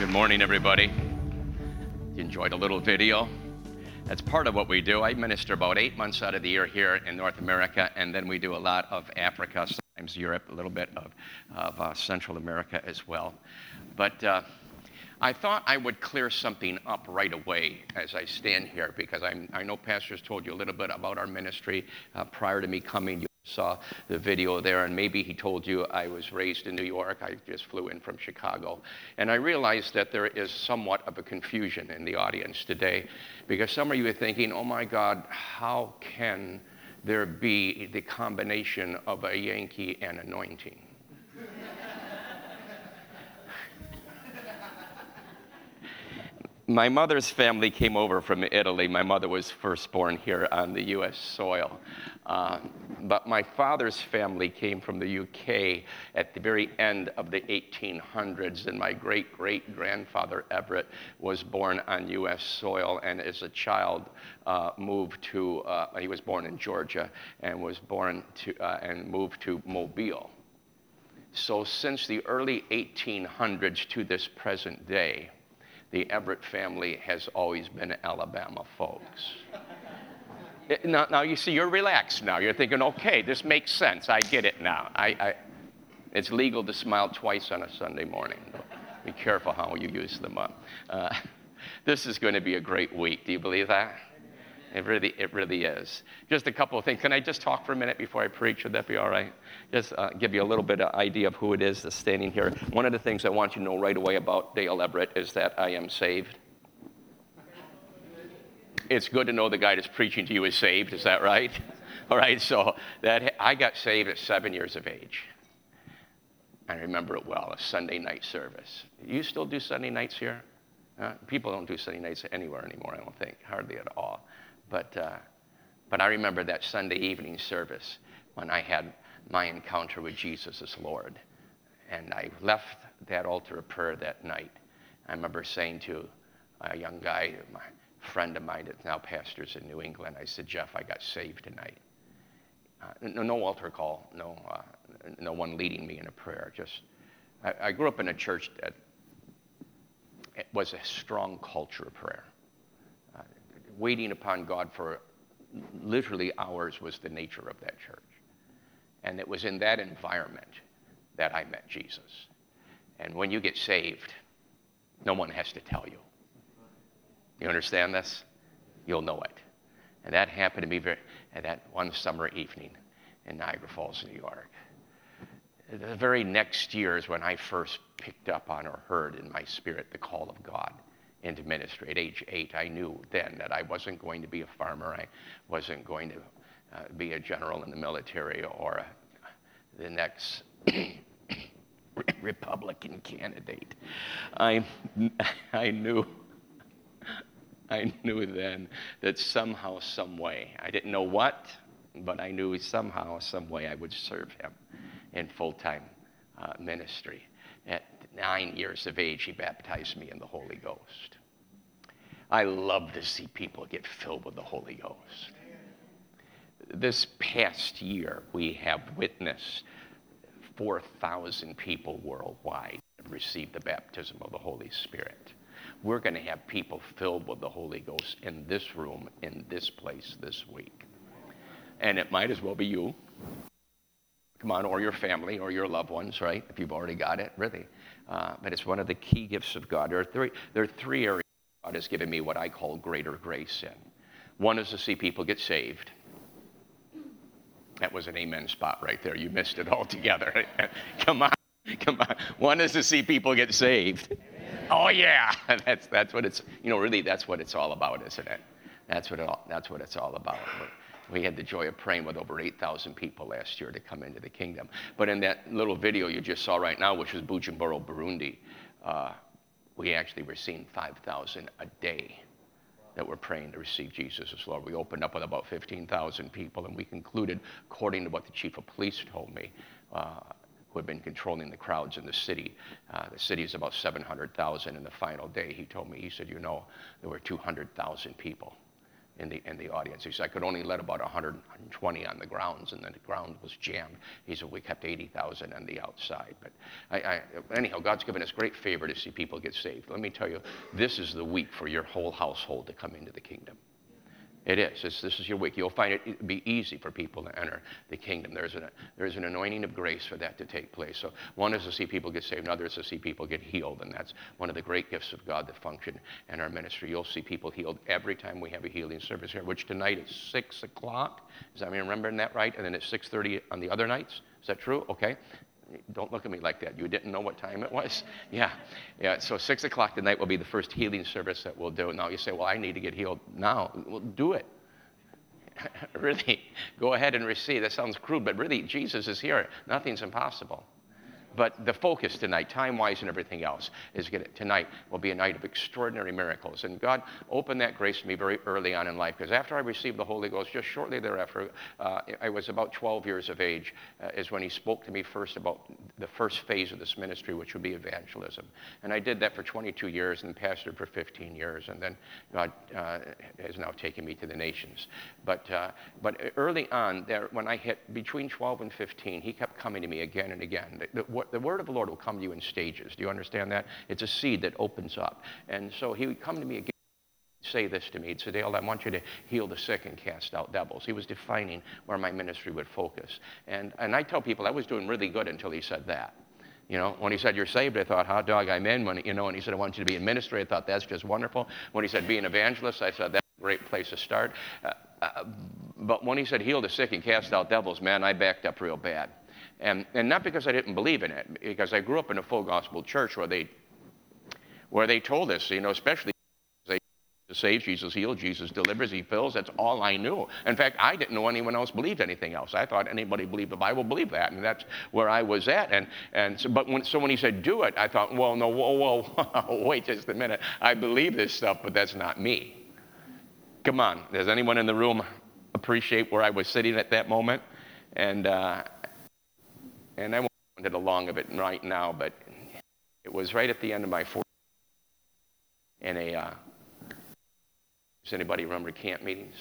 Good morning, everybody. You enjoyed a little video? That's part of what we do. I minister about eight months out of the year here in North America, and then we do a lot of Africa, sometimes Europe, a little bit of, of uh, Central America as well. But uh, I thought I would clear something up right away as I stand here because I'm, i know pastors told you a little bit about our ministry uh, prior to me coming saw the video there, and maybe he told you I was raised in New York. I just flew in from Chicago. And I realized that there is somewhat of a confusion in the audience today because some of you are thinking, oh my God, how can there be the combination of a Yankee and anointing? my mother's family came over from Italy. My mother was first born here on the U.S. soil. Uh, but my father's family came from the UK at the very end of the 1800s, and my great great grandfather Everett was born on U.S. soil, and as a child uh, moved to. Uh, he was born in Georgia and was born to uh, and moved to Mobile. So since the early 1800s to this present day, the Everett family has always been Alabama folks. Now, now, you see, you're relaxed now. You're thinking, okay, this makes sense. I get it now. I, I, it's legal to smile twice on a Sunday morning. Be careful how you use them up. Uh, this is going to be a great week. Do you believe that? It really, it really is. Just a couple of things. Can I just talk for a minute before I preach? Would that be all right? Just uh, give you a little bit of idea of who it is that's standing here. One of the things I want you to know right away about Dale Everett is that I am saved. It's good to know the guy that's preaching to you is saved. Is that right? All right. So that I got saved at seven years of age. I remember it well. A Sunday night service. You still do Sunday nights here? Uh, people don't do Sunday nights anywhere anymore. I don't think hardly at all. But, uh, but I remember that Sunday evening service when I had my encounter with Jesus as Lord. And I left that altar of prayer that night. I remember saying to a young guy, friend of mine that now pastors in New England, I said, Jeff, I got saved tonight. Uh, no, no, altar call, no, uh, no one leading me in a prayer. Just, I, I grew up in a church that was a strong culture of prayer waiting upon God for literally hours was the nature of that church. And it was in that environment that I met Jesus. And when you get saved, no one has to tell you. You understand this? You'll know it. And that happened to me very, at that one summer evening in Niagara Falls, New York. The very next year is when I first picked up on or heard in my spirit the call of God into ministry. At age eight, I knew then that I wasn't going to be a farmer. I wasn't going to uh, be a general in the military or a, the next Republican candidate. I, I knew. I knew then that somehow, some way, I didn't know what, but I knew somehow, some way I would serve him in full time uh, ministry. At nine years of age, he baptized me in the Holy Ghost. I love to see people get filled with the Holy Ghost. This past year, we have witnessed 4,000 people worldwide have received the baptism of the Holy Spirit. We're going to have people filled with the Holy Ghost in this room, in this place this week. And it might as well be you. Come on, or your family or your loved ones, right? If you've already got it, really. Uh, but it's one of the key gifts of God. There are three, there are three areas God has given me what I call greater grace in. One is to see people get saved. That was an amen spot right there. You missed it altogether. come on, come on. One is to see people get saved. Oh yeah, that's that's what it's. You know, really, that's what it's all about, isn't it? That's what it all. That's what it's all about. We had the joy of praying with over 8,000 people last year to come into the kingdom. But in that little video you just saw right now, which was Bujumbura, Burundi, uh, we actually were seeing 5,000 a day that were praying to receive Jesus as Lord. We opened up with about 15,000 people, and we concluded, according to what the chief of police told me, uh, who had been controlling the crowds in the city. Uh, the city is about 700,000 in the final day. He told me, he said, you know, there were 200,000 people in the, in the audience. He said, I could only let about 120 on the grounds, and then the ground was jammed. He said, we kept 80,000 on the outside. But I, I, anyhow, God's given us great favor to see people get saved. Let me tell you, this is the week for your whole household to come into the kingdom. It is. It's, this is your week. You'll find it be easy for people to enter the kingdom. There's an, there's an anointing of grace for that to take place. So one is to see people get saved, another is to see people get healed. And that's one of the great gifts of God that function in our ministry. You'll see people healed every time we have a healing service here, which tonight is 6 o'clock. Is that me remembering that right? And then it's 6.30 on the other nights. Is that true? Okay. Don't look at me like that. You didn't know what time it was? Yeah. Yeah. So 6 o'clock tonight will be the first healing service that we'll do. Now you say, well, I need to get healed now. Well, do it. really, go ahead and receive. That sounds crude, but really, Jesus is here. Nothing's impossible. But the focus tonight, time wise and everything else, is get, tonight will be a night of extraordinary miracles. And God opened that grace to me very early on in life because after I received the Holy Ghost, just shortly thereafter, uh, I was about 12 years of age, uh, is when He spoke to me first about the first phase of this ministry, which would be evangelism. And I did that for 22 years and pastored for 15 years. And then God uh, has now taken me to the nations. But, uh, but early on, there, when I hit between 12 and 15, He kept coming to me again and again. The, the, the word of the Lord will come to you in stages. Do you understand that? It's a seed that opens up. And so he would come to me again and say this to me. He'd say, Dale, I want you to heal the sick and cast out devils. He was defining where my ministry would focus. And, and I tell people I was doing really good until he said that. You know, when he said, You're saved, I thought, Hot dog, I'm in. When, you know, and he said, I want you to be in ministry, I thought, That's just wonderful. When he said, Be an evangelist, I said, That's a great place to start. Uh, uh, but when he said, Heal the sick and cast out devils, man, I backed up real bad. And, and not because I didn't believe in it, because I grew up in a full gospel church where they, where they told us, you know, especially they save, Jesus heals, Jesus delivers, he fills. That's all I knew. In fact, I didn't know anyone else believed anything else. I thought anybody believed the Bible believed that, and that's where I was at. And, and so, but when, so when he said do it, I thought, well, no, whoa, whoa, wait just a minute. I believe this stuff, but that's not me. Come on, does anyone in the room appreciate where I was sitting at that moment? And, uh, and I won't go into the long of it right now, but it was right at the end of my fourth in a. Uh, does anybody remember camp meetings?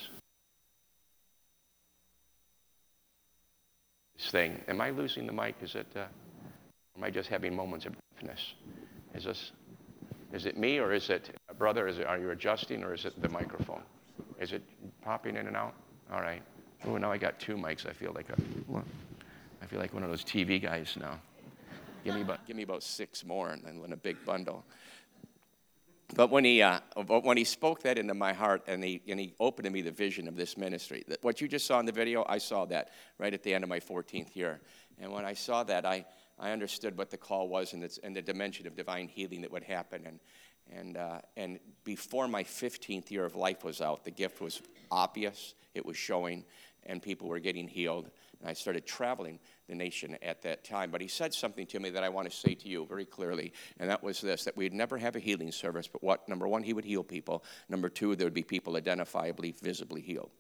This thing. Am I losing the mic? Is it? Uh, am I just having moments of deafness? Is this? Is it me or is it, brother? Is it? Are you adjusting or is it the microphone? Is it popping in and out? All right. Oh, now I got two mics. I feel like a. I feel like one of those TV guys now. Give me about, give me about six more and then in a big bundle. But when he, uh, when he spoke that into my heart and he, and he opened to me the vision of this ministry, what you just saw in the video, I saw that right at the end of my 14th year. And when I saw that, I, I understood what the call was and, and the dimension of divine healing that would happen. And, and, uh, and before my 15th year of life was out, the gift was obvious, it was showing, and people were getting healed. And I started traveling the nation at that time. But he said something to me that I want to say to you very clearly, and that was this that we'd never have a healing service, but what? Number one, he would heal people. Number two, there would be people identifiably, visibly healed.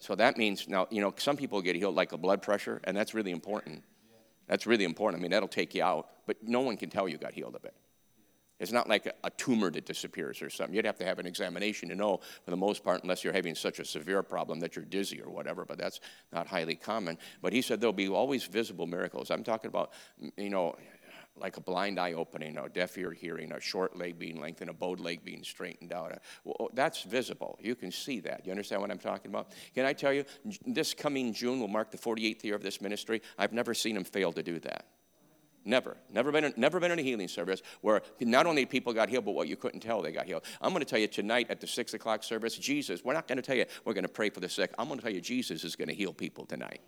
So that means now, you know, some people get healed like a blood pressure, and that's really important. That's really important. I mean, that'll take you out, but no one can tell you got healed of it. It's not like a, tumor that disappears or something. You'd have to have an examination to know, for the most part, unless you're having such a severe problem that you're dizzy or whatever, but that's not highly common. But he said there'll be always visible miracles. I'm talking about, you know, like a blind eye opening, a deaf ear hearing, a short leg being lengthened, a bowed leg being straightened out. Well, oh, that's visible. You can see that. You understand what I'm talking about? Can I tell you, this coming June will mark the 48th year of this ministry. I've never seen him fail to do that. Never. Never been, never been in a healing service where not only people got healed, but what you couldn't tell they got healed. I'm going to tell you tonight at the 6 o'clock service, Jesus, we're not going to tell you we're going to pray for the sick. I'm going to tell you Jesus is going to heal people tonight.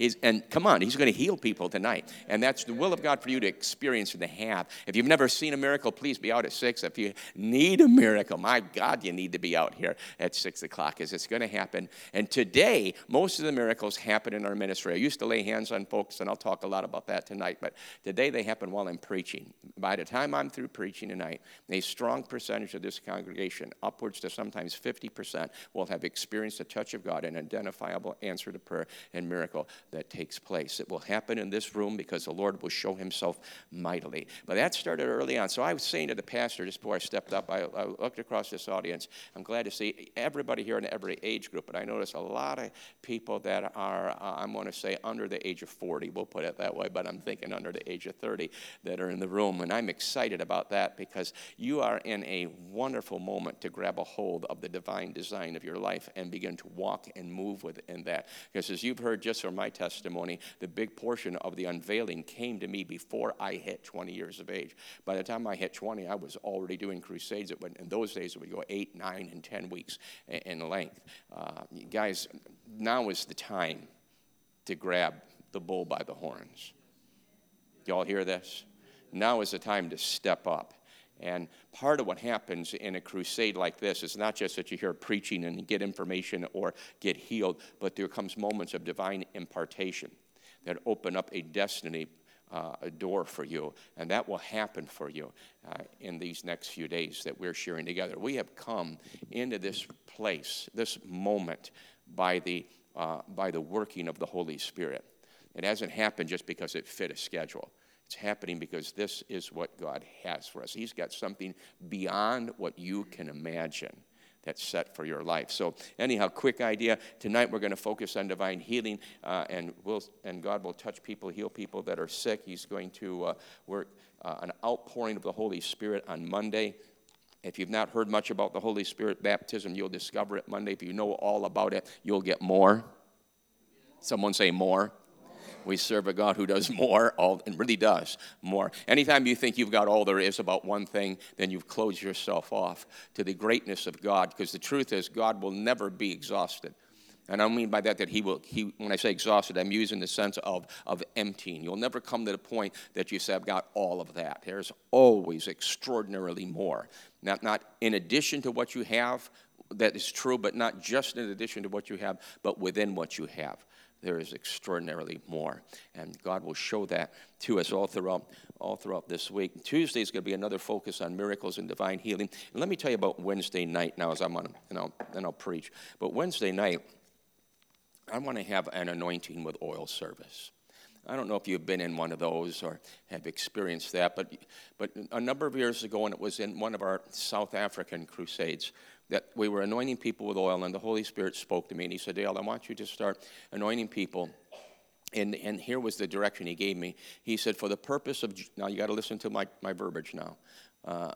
He's, and come on, he's going to heal people tonight. And that's the will of God for you to experience and to have. If you've never seen a miracle, please be out at 6. If you need a miracle, my God, you need to be out here at 6 o'clock because it's going to happen. And today, most of the miracles happen in our ministry. I used to lay hands on folks, and I'll talk a lot about that tonight, but today they happen while I'm preaching. By the time I'm through preaching tonight, a strong percentage of this congregation, upwards to sometimes 50%, will have experienced a touch of God, an identifiable answer to prayer and miracle that takes place. It will happen in this room because the Lord will show himself mightily. But that started early on. So I was saying to the pastor just before I stepped up, I, I looked across this audience. I'm glad to see everybody here in every age group, but I noticed a lot of people that are, uh, I'm going to say, under the age of 40. We'll put it that way, but I'm thinking under the age of 30 that are in the room. And I'm excited about that because you are in a wonderful moment to grab a hold of the divine design of your life and begin to walk and move within that. Because as you've heard just from my testimony, the big portion of the unveiling came to me before I hit 20 years of age. By the time I hit 20, I was already doing crusades. It went, in those days, it would go eight, nine, and 10 weeks in length. Uh, guys, now is the time to grab the bull by the horns. Y'all hear this? Now is the time to step up. And part of what happens in a crusade like this is not just that you hear preaching and get information or get healed, but there comes moments of divine impartation that open up a destiny uh, a door for you, and that will happen for you uh, in these next few days that we're sharing together. We have come into this place, this moment, by the, uh, by the working of the Holy Spirit. It hasn't happened just because it fit a schedule. It's happening because this is what God has for us. He's got something beyond what you can imagine that's set for your life. So, anyhow, quick idea. Tonight we're going to focus on divine healing, uh, and, we'll, and God will touch people, heal people that are sick. He's going to uh, work uh, an outpouring of the Holy Spirit on Monday. If you've not heard much about the Holy Spirit baptism, you'll discover it Monday. If you know all about it, you'll get more. Someone say more. We serve a God who does more, all, and really does more. Anytime you think you've got all there is about one thing, then you've closed yourself off to the greatness of God, because the truth is, God will never be exhausted. And I mean by that that he will, he, when I say exhausted, I'm using the sense of, of emptying. You'll never come to the point that you say, I've got all of that. There's always extraordinarily more. Not, not in addition to what you have, that is true, but not just in addition to what you have, but within what you have there is extraordinarily more. And God will show that to us all throughout, all throughout this week. Tuesday is going to be another focus on miracles and divine healing. And let me tell you about Wednesday night now as I'm on, and I'll, and I'll preach. But Wednesday night, I want to have an anointing with oil service. I don't know if you've been in one of those or have experienced that, but, but a number of years ago, and it was in one of our South African crusades, that we were anointing people with oil, and the Holy Spirit spoke to me, and He said, Dale, I want you to start anointing people. And, and here was the direction He gave me. He said, For the purpose of, now you got to listen to my, my verbiage now, uh,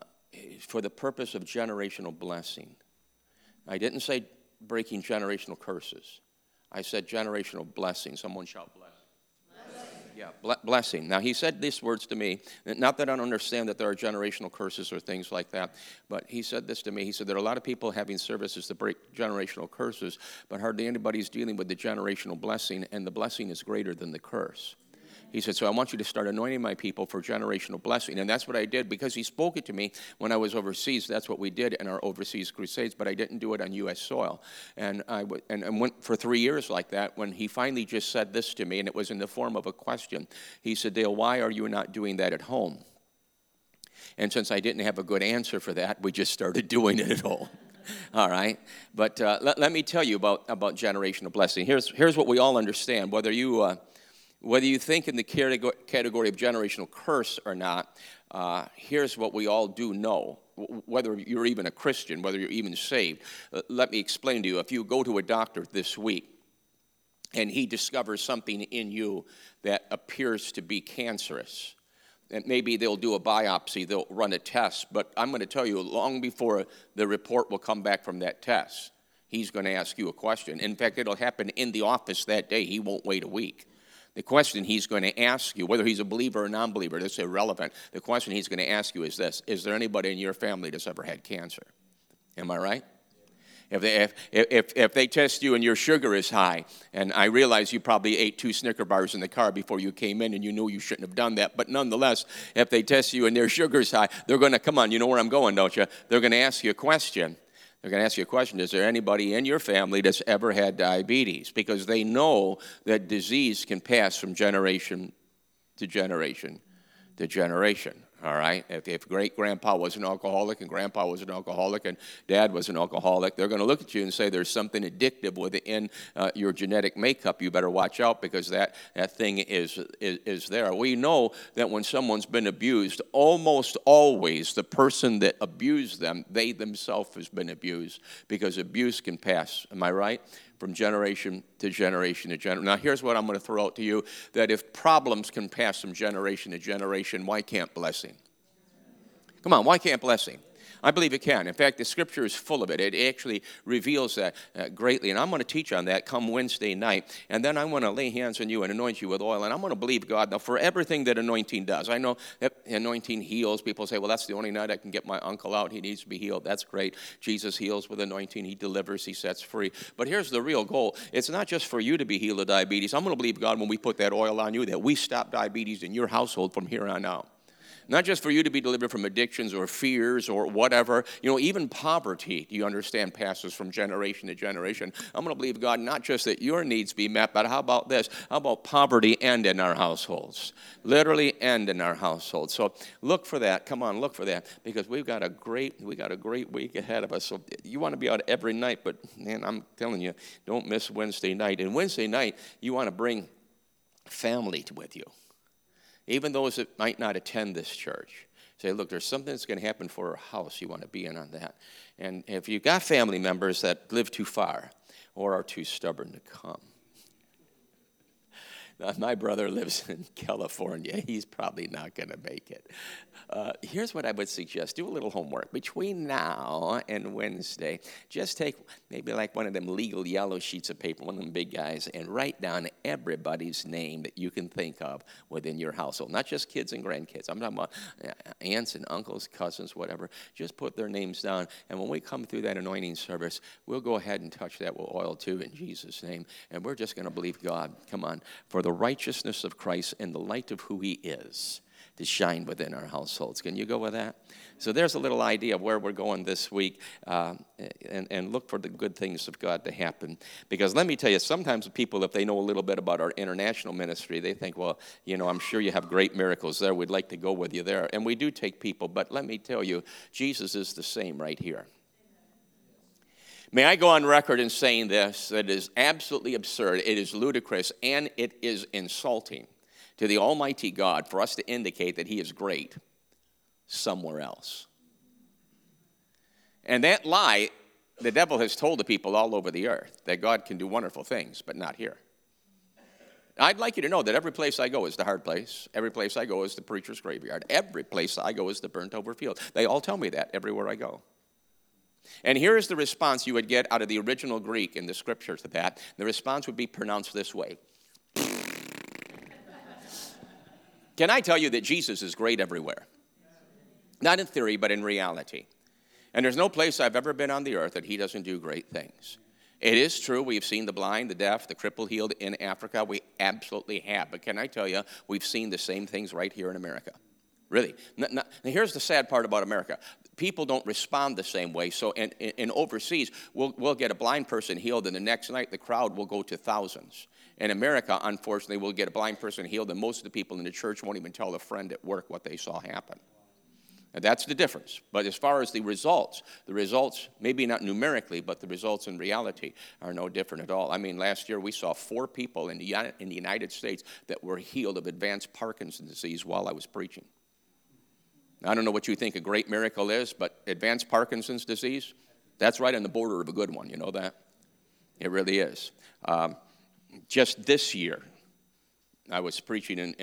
for the purpose of generational blessing. I didn't say breaking generational curses, I said generational blessing. Someone shout blessing. Yeah, blessing. Now, he said these words to me. Not that I don't understand that there are generational curses or things like that, but he said this to me. He said there are a lot of people having services to break generational curses, but hardly anybody's dealing with the generational blessing, and the blessing is greater than the curse. He said, So I want you to start anointing my people for generational blessing. And that's what I did because he spoke it to me when I was overseas. That's what we did in our overseas crusades, but I didn't do it on U.S. soil. And I w- and, and went for three years like that when he finally just said this to me, and it was in the form of a question. He said, Dale, why are you not doing that at home? And since I didn't have a good answer for that, we just started doing it at home. all right? But uh, let, let, me tell you about, about generational blessing. Here's, here's what we all understand. Whether you, uh, whether you think in the category of generational curse or not, uh, here's what we all do know. Whether you're even a Christian, whether you're even saved, uh, let me explain to you. If you go to a doctor this week and he discovers something in you that appears to be cancerous, and maybe they'll do a biopsy, they'll run a test, but I'm going to tell you, long before the report will come back from that test, he's going to ask you a question. In fact, it'll happen in the office that day. He won't wait a week. The question he's going to ask you, whether he's a believer or non believer, that's irrelevant. The question he's going to ask you is this Is there anybody in your family that's ever had cancer? Am I right? If they, if, if, if they test you and your sugar is high, and I realize you probably ate two Snicker bars in the car before you came in and you knew you shouldn't have done that, but nonetheless, if they test you and their sugar's high, they're going to, come on, you know where I'm going, don't you? They're going to ask you a question. They're going to ask you a question Is there anybody in your family that's ever had diabetes? Because they know that disease can pass from generation to generation to generation. All right? If, if great grandpa was an alcoholic and grandpa was an alcoholic and dad was an alcoholic, they're going to look at you and say there's something addictive within uh, your genetic makeup. You better watch out because that, that thing is, is, is there. We know that when someone's been abused, almost always the person that abused them, they themselves has been abused because abuse can pass. Am I right? From generation to generation to generation. Now, here's what I'm going to throw out to you that if problems can pass from generation to generation, why can't blessing? Come on, why can't blessing? I believe it can. In fact, the scripture is full of it. It actually reveals that uh, greatly. And I'm going to teach on that come Wednesday night. And then I'm going to lay hands on you and anoint you with oil. And I'm going to believe God now for everything that anointing does. I know that anointing heals. People say, well, that's the only night I can get my uncle out. He needs to be healed. That's great. Jesus heals with anointing, He delivers, He sets free. But here's the real goal it's not just for you to be healed of diabetes. I'm going to believe God when we put that oil on you that we stop diabetes in your household from here on out not just for you to be delivered from addictions or fears or whatever. You know, even poverty, do you understand, passes from generation to generation. I'm going to believe God not just that your needs be met, but how about this? How about poverty end in our households? Literally end in our households. So look for that. Come on, look for that because we've got a great we got a great week ahead of us. So you want to be out every night, but man, I'm telling you, don't miss Wednesday night. And Wednesday night, you want to bring family with you even those that might not attend this church. Say, look, there's something that's going to happen for our house. You want to be in on that. And if you've got family members that live too far or are too stubborn to come, my brother lives in California. He's probably not going to make it. Uh, here's what I would suggest do a little homework. Between now and Wednesday, just take maybe like one of them legal yellow sheets of paper, one of them big guys, and write down everybody's name that you can think of within your household. Not just kids and grandkids. I'm talking about uh, aunts and uncles, cousins, whatever. Just put their names down. And when we come through that anointing service, we'll go ahead and touch that with oil too in Jesus' name. And we're just going to believe God, come on, for the righteousness of Christ and the light of who He is to shine within our households. Can you go with that? So there's a little idea of where we're going this week uh, and, and look for the good things of God to happen. Because let me tell you, sometimes people, if they know a little bit about our international ministry, they think, well, you know, I'm sure you have great miracles there. We'd like to go with you there. And we do take people, but let me tell you, Jesus is the same right here. May I go on record in saying this that is absolutely absurd, it is ludicrous, and it is insulting to the Almighty God for us to indicate that He is great somewhere else. And that lie, the devil has told the people all over the earth that God can do wonderful things, but not here. I'd like you to know that every place I go is the hard place. Every place I go is the preacher's graveyard. Every place I go is the burnt over field. They all tell me that everywhere I go. And here is the response you would get out of the original Greek in the scriptures to that. The response would be pronounced this way Can I tell you that Jesus is great everywhere? Not in theory, but in reality. And there's no place I've ever been on the earth that he doesn't do great things. It is true, we've seen the blind, the deaf, the crippled healed in Africa. We absolutely have. But can I tell you, we've seen the same things right here in America. Really. Now, here's the sad part about America people don't respond the same way. So, in, in overseas, we'll, we'll get a blind person healed, and the next night the crowd will go to thousands. In America, unfortunately, we'll get a blind person healed, and most of the people in the church won't even tell a friend at work what they saw happen. And that's the difference. But as far as the results, the results, maybe not numerically, but the results in reality are no different at all. I mean, last year we saw four people in the, in the United States that were healed of advanced Parkinson's disease while I was preaching. I don't know what you think a great miracle is, but advanced Parkinson's disease, that's right on the border of a good one. You know that? It really is. Um, just this year, I was preaching in,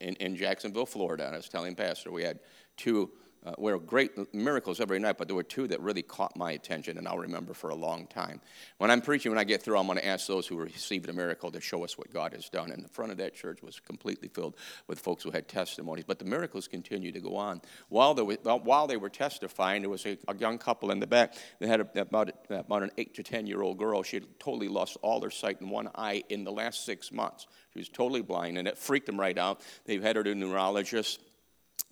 in, in, Jacksonville, Florida, and I was telling Pastor we had two uh, were great miracles every night, but there were two that really caught my attention, and I'll remember for a long time. When I'm preaching, when I get through, I'm going to ask those who received a miracle to show us what God has done. And the front of that church was completely filled with folks who had testimonies. But the miracles continued to go on. While they were, while they were testifying, there was a, a young couple in the back that had a, about, about an 8 to 10 year old girl. She had totally lost all her sight in one eye in the last six months. She was totally blind, and it freaked them right out. They've had her to a neurologist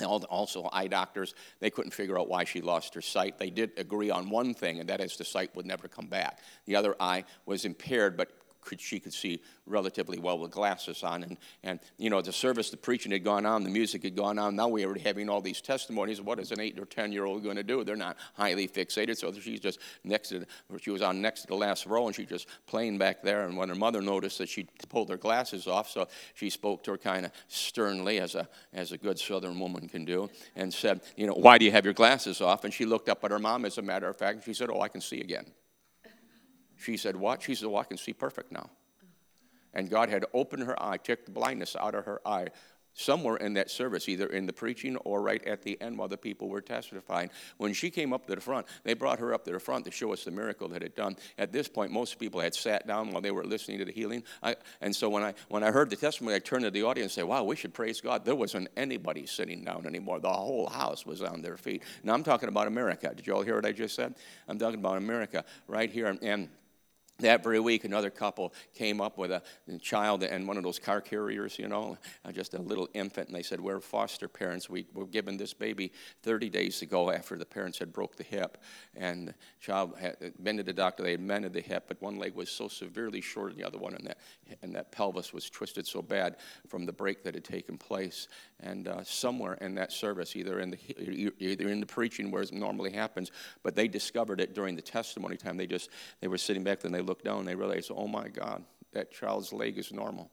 also eye doctors they couldn't figure out why she lost her sight. They did agree on one thing and that is the sight would never come back. The other eye was impaired but could, she could see relatively well with glasses on. And, and, you know, the service, the preaching had gone on, the music had gone on. Now we were having all these testimonies. What is an eight or 10 year old going to do? They're not highly fixated. So she's just next to, she was on next to the last row and she just playing back there. And when her mother noticed that she pulled her glasses off, so she spoke to her kind of sternly, as a, as a good southern woman can do, and said, You know, why do you have your glasses off? And she looked up at her mom, as a matter of fact, and she said, Oh, I can see again. She said, What? She said, I can see perfect now. And God had opened her eye, took the blindness out of her eye somewhere in that service, either in the preaching or right at the end while the people were testifying. When she came up to the front, they brought her up to the front to show us the miracle that had done. At this point, most people had sat down while they were listening to the healing. I, and so when I, when I heard the testimony, I turned to the audience and said, wow, we should praise God. There wasn't anybody sitting down anymore. The whole house was on their feet. Now I'm talking about America. Did you all hear what I just said? I'm talking about America right here. And that very week, another couple came up with a child and one of those car carriers, you know, uh, just a little infant, and they said, "We're foster parents. We were given this baby 30 days ago after the parents had broke the hip, and the child had been to the doctor. They had mended the hip, but one leg was so severely short, and the other one, and that and that pelvis was twisted so bad from the break that had taken place. And uh, somewhere in that service, either in the either in the preaching where it normally happens, but they discovered it during the testimony time. They just they were sitting back, then they looked down, and they realized, oh my God, that child's leg is normal,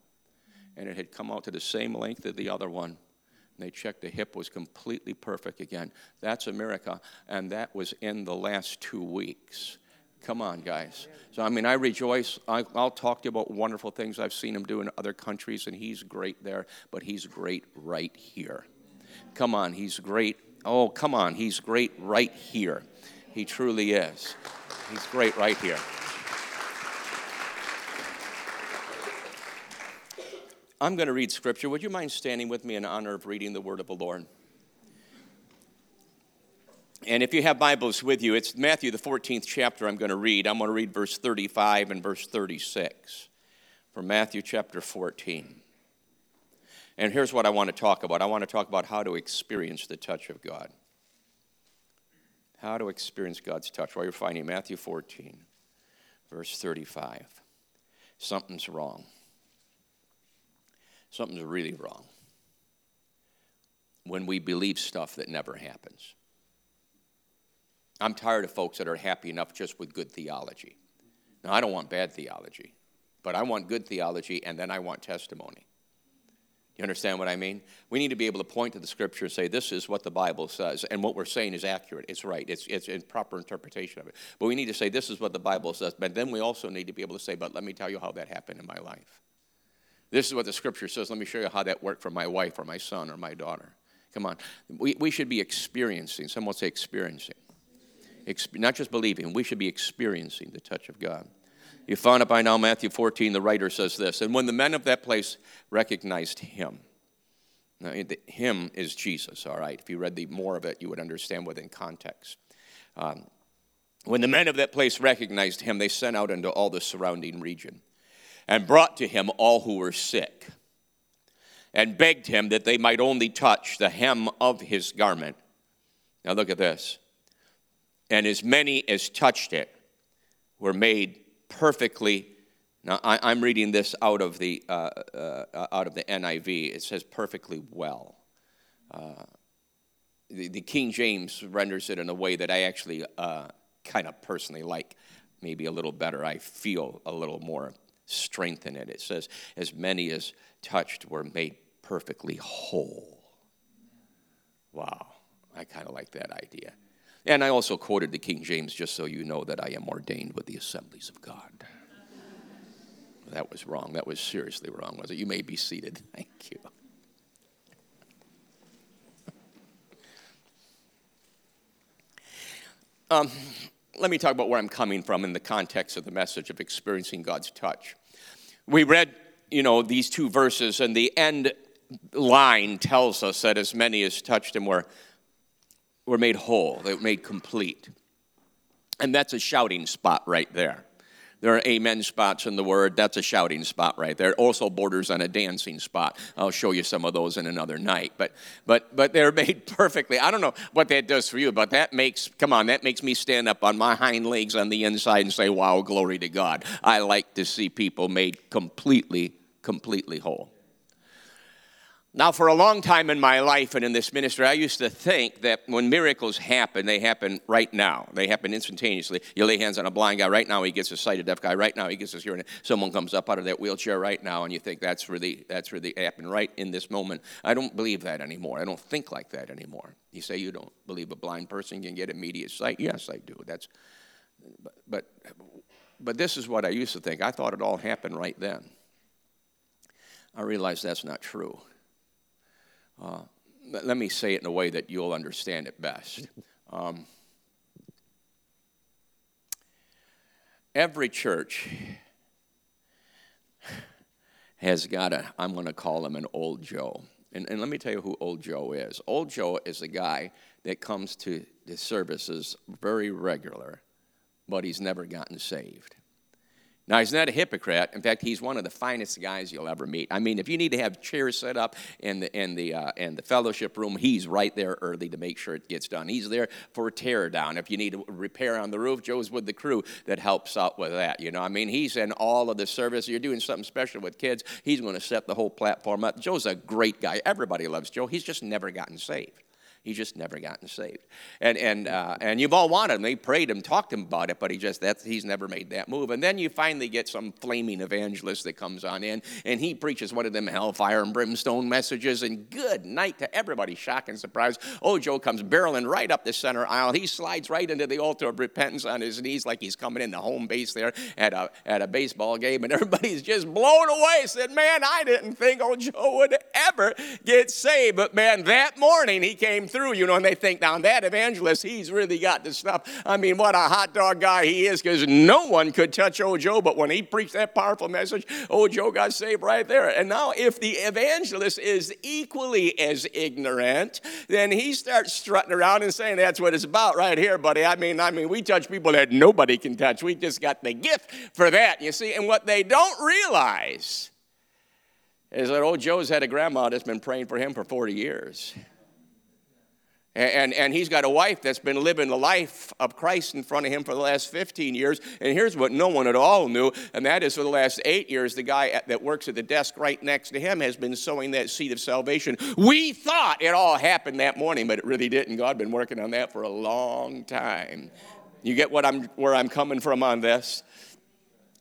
and it had come out to the same length as the other one. And they checked the hip was completely perfect again. That's America, and that was in the last two weeks. Come on, guys. So, I mean, I rejoice. I, will talk to you about wonderful things I've seen him do in other countries, and he's great there, but he's great right here. Come on, he's great. Oh, come on, he's great right here. He truly is. He's great right here. I'm going to read scripture. Would you mind standing with me in honor of reading the word of the Lord? And if you have Bibles with you, it's Matthew, the 14th chapter, I'm going to read. I'm going to read verse 35 and verse 36 from Matthew chapter 14. And here's what I want to talk about I want to talk about how to experience the touch of God. How to experience God's touch. While you're finding Matthew 14, verse 35. Something's wrong. Something's really wrong when we believe stuff that never happens. I'm tired of folks that are happy enough just with good theology. Now, I don't want bad theology, but I want good theology and then I want testimony. You understand what I mean? We need to be able to point to the scripture and say, this is what the Bible says, and what we're saying is accurate. It's right. It's, it's in proper interpretation of it. But we need to say, this is what the Bible says. But then we also need to be able to say, but let me tell you how that happened in my life. This is what the scripture says. Let me show you how that worked for my wife or my son or my daughter. Come on. We, we should be experiencing, someone say experiencing not just believing, we should be experiencing the touch of God. You found it by now, Matthew 14, the writer says this And when the men of that place recognized him, now, him is Jesus, all right. If you read the more of it, you would understand within context. Um, when the men of that place recognized him, they sent out into all the surrounding region and brought to him all who were sick and begged him that they might only touch the hem of his garment. Now, look at this and as many as touched it were made perfectly. Now, I, am reading this out of the uh, uh, out of the NIV. It says perfectly well. Uh, the, the, King James renders it in a way that I actually uh, kind of personally like, maybe a little better. I feel a little more strength in it. It says, "As many as touched were made perfectly whole." Wow, I kind of like that idea. And I also quoted the King James just so you know that I am ordained with the assemblies of God. That was wrong. That was seriously wrong, was it? You may be seated. Thank you. Um, let me talk about where I'm coming from in the context of the message of experiencing God's touch. We read, you know, these two verses, and the end line tells us that as many as touched him were were made whole, they were made complete. And that's a shouting spot right there. There are amen spots in the word. That's a shouting spot right there. It also borders on a dancing spot. I'll show you some of those in another night. But but but they're made perfectly. I don't know what that does for you, but that makes come on, that makes me stand up on my hind legs on the inside and say, Wow, glory to God. I like to see people made completely, completely whole. Now, for a long time in my life and in this ministry, I used to think that when miracles happen, they happen right now. They happen instantaneously. You lay hands on a blind guy right now, he gets a sighted deaf guy right now, he gets his hearing. Someone comes up out of that wheelchair right now, and you think that's really that's really happened right in this moment. I don't believe that anymore. I don't think like that anymore. You say you don't believe a blind person can get immediate sight? Yes, I do. That's but but, but this is what I used to think. I thought it all happened right then. I realized that's not true. Uh, let me say it in a way that you'll understand it best. Um, every church has got a, I'm going to call him an old Joe. And, and let me tell you who old Joe is. Old Joe is a guy that comes to the services very regular, but he's never gotten saved. Now, he's not a hypocrite. In fact, he's one of the finest guys you'll ever meet. I mean, if you need to have chairs set up in the, in the, uh, in the fellowship room, he's right there early to make sure it gets done. He's there for a tear down. If you need a repair on the roof, Joe's with the crew that helps out with that. You know, I mean, he's in all of the service. You're doing something special with kids, he's going to set the whole platform up. Joe's a great guy. Everybody loves Joe. He's just never gotten saved. He's just never gotten saved. And, and, uh, and you've all wanted him. They prayed him, talked to him about it, but he just, that's, he's never made that move. And then you finally get some flaming evangelist that comes on in, and he preaches one of them hellfire and brimstone messages, and good night to everybody. Shock and surprise. Oh, Joe comes barreling right up the center aisle. He slides right into the altar of repentance on his knees like he's coming in the home base there at a, at a baseball game, and everybody's just blown away. Said, man, I didn't think old Joe would ever get saved. But man, that morning he came through, you know, and they think, now that evangelist, he's really got the stuff. I mean, what a hot dog guy he is, because no one could touch old Joe, but when he preached that powerful message, old Joe got saved right there. And now, if the evangelist is equally as ignorant, then he starts strutting around and saying, that's what it's about right here, buddy. I mean, I mean, we touch people that nobody can touch. We just got the gift for that, you see. And what they don't realize is that old Joe's had a grandma that's been praying for him for 40 years. And, and he's got a wife that's been living the life of Christ in front of him for the last 15 years. And here's what no one at all knew, and that is for the last eight years, the guy at, that works at the desk right next to him has been sowing that seed of salvation. We thought it all happened that morning, but it really didn't. God been working on that for a long time. You get what I'm, where I'm coming from on this?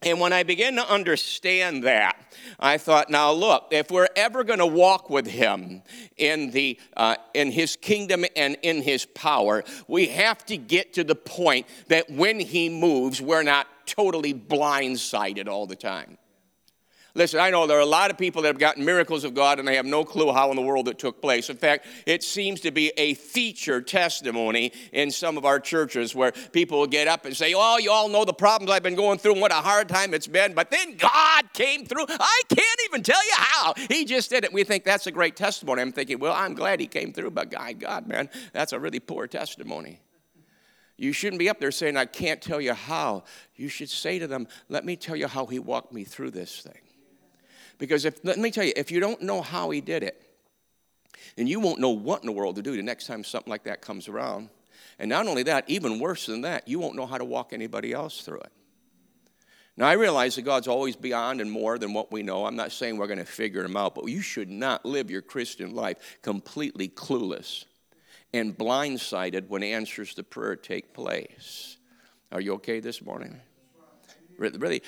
And when I began to understand that, I thought, now look, if we're ever going to walk with him in, the, uh, in his kingdom and in his power, we have to get to the point that when he moves, we're not totally blindsided all the time. Listen, I know there are a lot of people that have gotten miracles of God and they have no clue how in the world it took place. In fact, it seems to be a feature testimony in some of our churches where people will get up and say, Oh, you all know the problems I've been going through and what a hard time it's been, but then God came through. I can't even tell you how. He just did it. We think that's a great testimony. I'm thinking, Well, I'm glad He came through, but God, God, man, that's a really poor testimony. You shouldn't be up there saying, I can't tell you how. You should say to them, Let me tell you how He walked me through this thing. Because if, let me tell you, if you don't know how he did it, then you won't know what in the world to do the next time something like that comes around. And not only that, even worse than that, you won't know how to walk anybody else through it. Now, I realize that God's always beyond and more than what we know. I'm not saying we're going to figure him out, but you should not live your Christian life completely clueless and blindsided when answers to prayer take place. Are you okay this morning? Really.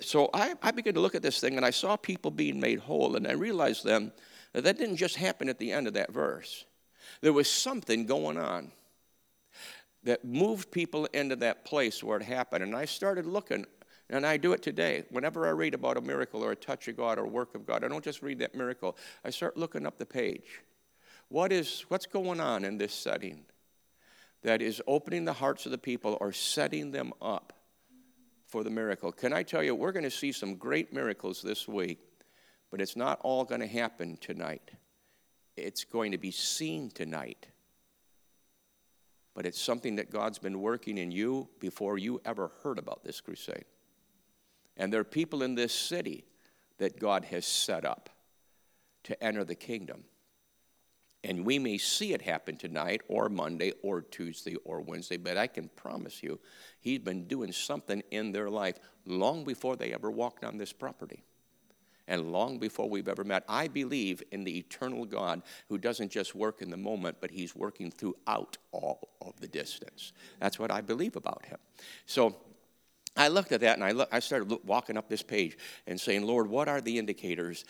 So I, I began to look at this thing and I saw people being made whole, and I realized then that that didn't just happen at the end of that verse. There was something going on that moved people into that place where it happened. And I started looking, and I do it today. Whenever I read about a miracle or a touch of God or a work of God, I don't just read that miracle. I start looking up the page. What is, what's going on in this setting that is opening the hearts of the people or setting them up for the miracle. Can I tell you, we're going to see some great miracles this week, but it's not all going to happen tonight. It's going to be seen tonight. But it's something that God's been working in you before you ever heard about this crusade. And there are people in this city that God has set up to enter the kingdom. And we may see it happen tonight or Monday or Tuesday or Wednesday, but I can promise you, He's been doing something in their life long before they ever walked on this property and long before we've ever met. I believe in the eternal God who doesn't just work in the moment, but He's working throughout all of the distance. That's what I believe about Him. So I looked at that and I, look, I started walking up this page and saying, Lord, what are the indicators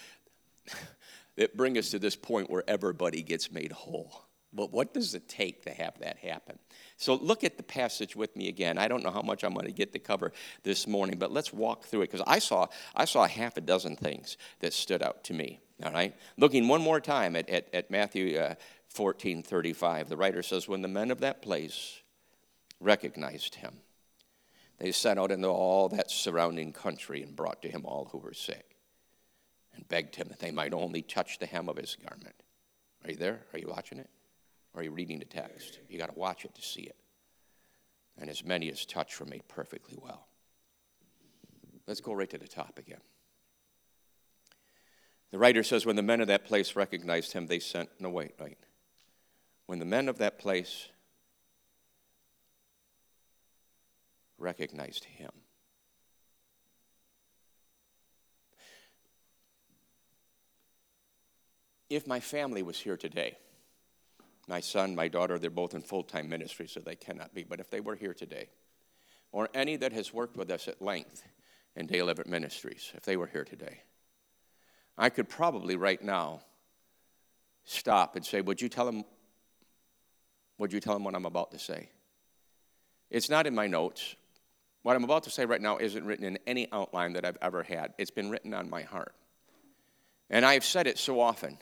that bring us to this point where everybody gets made whole? But what does it take to have that happen? So look at the passage with me again. I don't know how much I'm going to get to cover this morning, but let's walk through it because I saw I saw half a dozen things that stood out to me. All right, looking one more time at at, at Matthew uh, 14, 35, the writer says, "When the men of that place recognized him, they sent out into all that surrounding country and brought to him all who were sick, and begged him that they might only touch the hem of his garment." Are you there? Are you watching it? Or are you reading the text? You got to watch it to see it. And as many as touched were made perfectly well. Let's go right to the top again. The writer says, When the men of that place recognized him, they sent, no, wait, wait. When the men of that place recognized him. If my family was here today, my son, my daughter, they're both in full time ministry, so they cannot be. But if they were here today, or any that has worked with us at length in Dale Everett Ministries, if they were here today, I could probably right now stop and say, Would you tell them? Would you tell them what I'm about to say? It's not in my notes. What I'm about to say right now isn't written in any outline that I've ever had. It's been written on my heart. And I've said it so often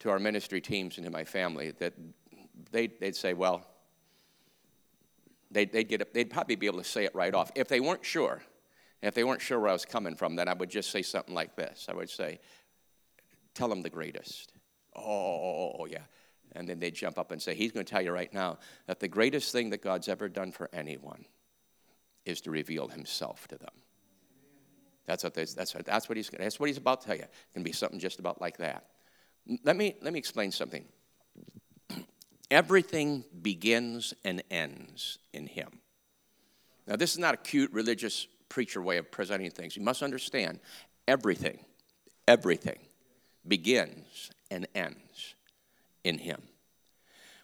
to our ministry teams and to my family that they'd, they'd say, well, they'd, they'd, get, they'd probably be able to say it right off. If they weren't sure, if they weren't sure where I was coming from, then I would just say something like this. I would say, tell them the greatest. Oh, oh, oh, yeah. And then they'd jump up and say, he's going to tell you right now that the greatest thing that God's ever done for anyone is to reveal himself to them. That's what, that's, that's, what, he's, that's what he's about to tell you. It can be something just about like that. Let me, let me explain something. Everything begins and ends in Him. Now, this is not a cute religious preacher way of presenting things. You must understand everything, everything begins and ends in Him.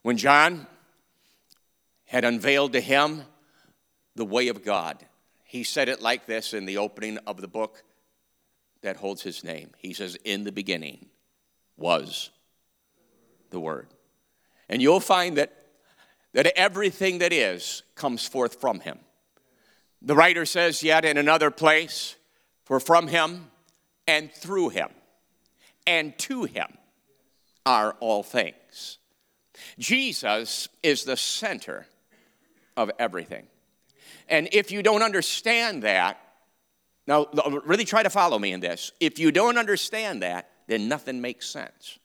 When John had unveiled to him the way of God, he said it like this in the opening of the book that holds his name. He says, In the beginning was the Word. And you'll find that, that everything that is comes forth from Him. The writer says, yet in another place, for from Him and through Him and to Him are all things. Jesus is the center of everything. And if you don't understand that, now really try to follow me in this. If you don't understand that, then nothing makes sense.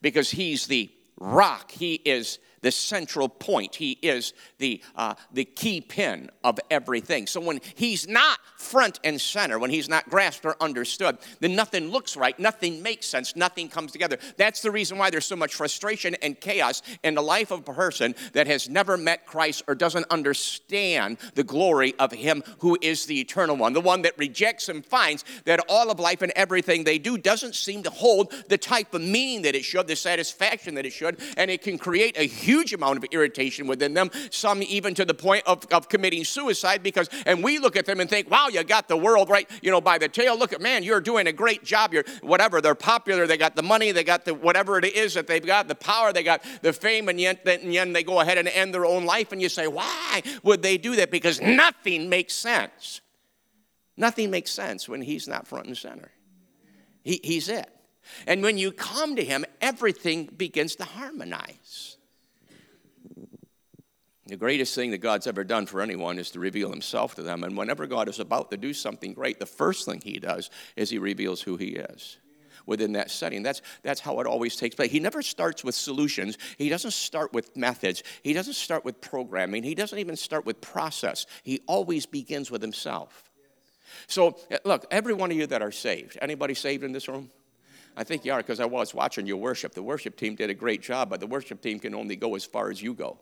Because he's the rock, he is the central point. He is the, uh, the key pin of everything. So when he's not front and center, when he's not grasped or understood, then nothing looks right, nothing makes sense, nothing comes together. That's the reason why there's so much frustration and chaos in the life of a person that has never met Christ or doesn't understand the glory of him who is the eternal one. The one that rejects and finds that all of life and everything they do doesn't seem to hold the type of meaning that it should, the satisfaction that it should, and it can create a huge amount of irritation within them, some even to the point of, of committing suicide because, and we look at them and think, wow, you got the world right, you know, by the tail. Look at, man, you're doing a great job. You're whatever, they're popular, they got the money, they got the whatever it is that they've got, the power, they got the fame, and yet, and yet they go ahead and end their own life. And you say, why would they do that? Because nothing makes sense. Nothing makes sense when he's not front and center. He, he's it. And when you come to Him, everything begins to harmonize. The greatest thing that God's ever done for anyone is to reveal Himself to them. And whenever God is about to do something great, the first thing He does is He reveals who He is within that setting. That's, that's how it always takes place. He never starts with solutions, He doesn't start with methods, He doesn't start with programming, He doesn't even start with process. He always begins with Himself. So, uh, look, every one of you that are saved, anybody saved in this room? I think you are because I was watching your worship. The worship team did a great job, but the worship team can only go as far as you go.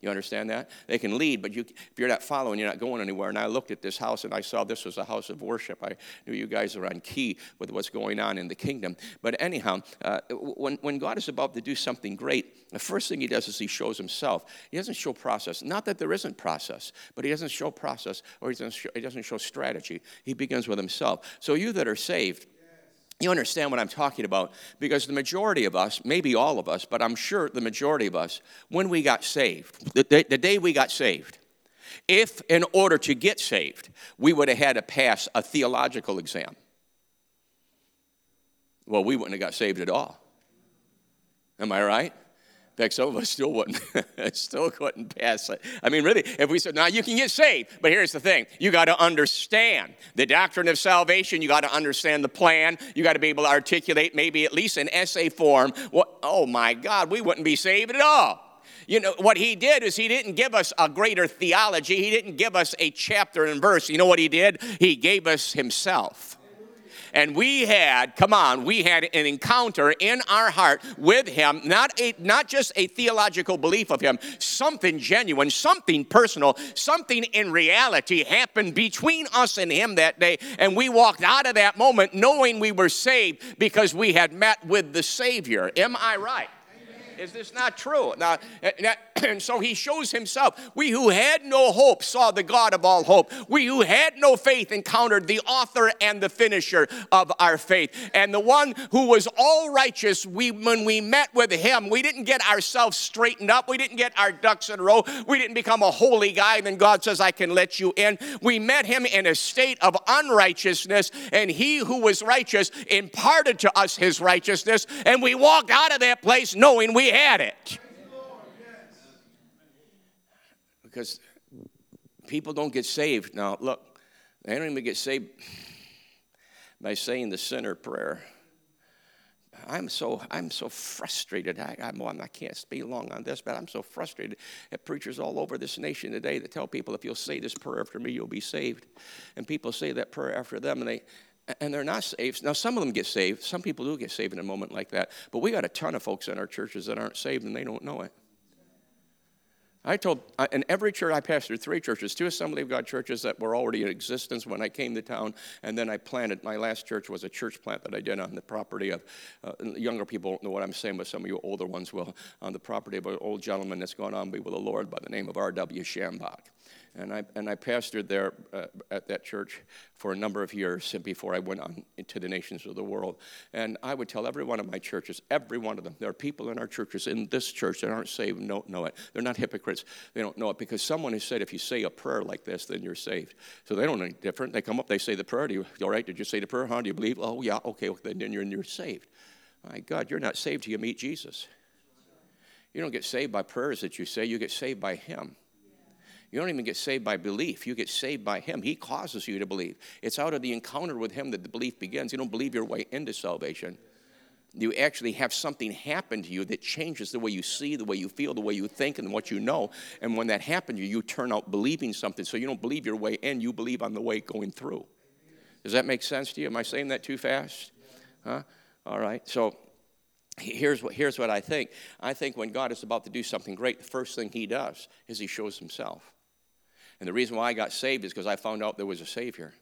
You understand that? They can lead, but you, if you're not following, you're not going anywhere. And I looked at this house and I saw this was a house of worship. I knew you guys are on key with what's going on in the kingdom. But anyhow, uh, when, when God is about to do something great, the first thing he does is he shows himself. He doesn't show process. Not that there isn't process, but he doesn't show process or he doesn't show, he doesn't show strategy. He begins with himself. So you that are saved, you understand what I'm talking about because the majority of us, maybe all of us, but I'm sure the majority of us, when we got saved, the day, the day we got saved, if in order to get saved, we would have had to pass a theological exam, well, we wouldn't have got saved at all. Am I right? Fact, some of us still wouldn't, still couldn't pass it. I mean, really, if we said, now you can get saved, but here's the thing you got to understand the doctrine of salvation, you got to understand the plan, you got to be able to articulate maybe at least in essay form what, oh my God, we wouldn't be saved at all. You know, what he did is he didn't give us a greater theology. He didn't give us a chapter and verse. You know what he did? He gave us himself. And we had, come on, we had an encounter in our heart with him, not, a, not just a theological belief of him, something genuine, something personal, something in reality happened between us and him that day. And we walked out of that moment knowing we were saved because we had met with the Savior. Am I right? Is this not true? Now, and so he shows himself. We who had no hope saw the God of all hope. We who had no faith encountered the author and the finisher of our faith. And the one who was all righteous, we, when we met with him, we didn't get ourselves straightened up. We didn't get our ducks in a row. We didn't become a holy guy. Then God says, I can let you in. We met him in a state of unrighteousness, and he who was righteous imparted to us his righteousness. And we walked out of that place knowing we had it. Because people don't get saved. Now, look, they don't even get saved by saying the sinner prayer. I'm so I'm so frustrated. I, I'm, I can't speak long on this, but I'm so frustrated at preachers all over this nation today that tell people if you'll say this prayer after me, you'll be saved. And people say that prayer after them, and they and they're not saved. Now, some of them get saved. Some people do get saved in a moment like that. But we got a ton of folks in our churches that aren't saved and they don't know it. I told, in every church, I pastored three churches, two Assembly of God churches that were already in existence when I came to town, and then I planted, my last church was a church plant that I did on the property of, uh, younger people don't know what I'm saying, but some of you older ones will, on the property of an old gentleman that's gone on be with the Lord by the name of R.W. Schambach. And I, and I pastored there uh, at that church for a number of years before I went on into the nations of the world. And I would tell every one of my churches, every one of them, there are people in our churches, in this church, that aren't saved and don't know it. They're not hypocrites. They don't know it because someone has said if you say a prayer like this, then you're saved. So they don't know any different. They come up, they say the prayer. Do you, all right? Did you say the prayer? Huh? Do you believe? Oh, yeah, okay, then you're, you're saved. My God, you're not saved till you meet Jesus. You don't get saved by prayers that you say, you get saved by Him. You don't even get saved by belief. You get saved by Him. He causes you to believe. It's out of the encounter with Him that the belief begins. You don't believe your way into salvation. You actually have something happen to you that changes the way you see, the way you feel, the way you think, and what you know. And when that happens you, you turn out believing something. So you don't believe your way in, you believe on the way going through. Does that make sense to you? Am I saying that too fast? Huh? All right. So here's what, here's what I think. I think when God is about to do something great, the first thing He does is He shows Himself. And the reason why I got saved is because I found out there was a Savior.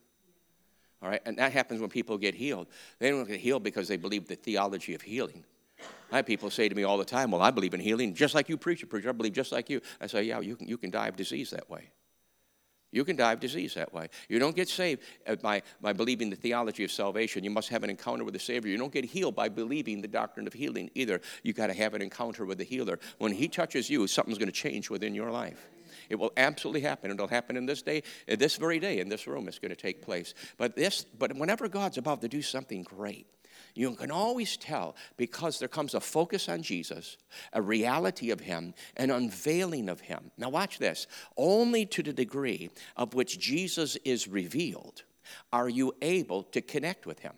All right, and that happens when people get healed. They don't get healed because they believe the theology of healing. I have people say to me all the time, Well, I believe in healing just like you, preacher, preacher. I believe just like you. I say, Yeah, you can, you can die of disease that way. You can die of disease that way. You don't get saved uh, by, by believing the theology of salvation. You must have an encounter with the Savior. You don't get healed by believing the doctrine of healing either. You got to have an encounter with the healer. When He touches you, something's going to change within your life. It will absolutely happen. It'll happen in this day, this very day, in this room. It's going to take place. But this, but whenever God's about to do something great, you can always tell because there comes a focus on Jesus, a reality of Him, an unveiling of Him. Now, watch this. Only to the degree of which Jesus is revealed are you able to connect with Him.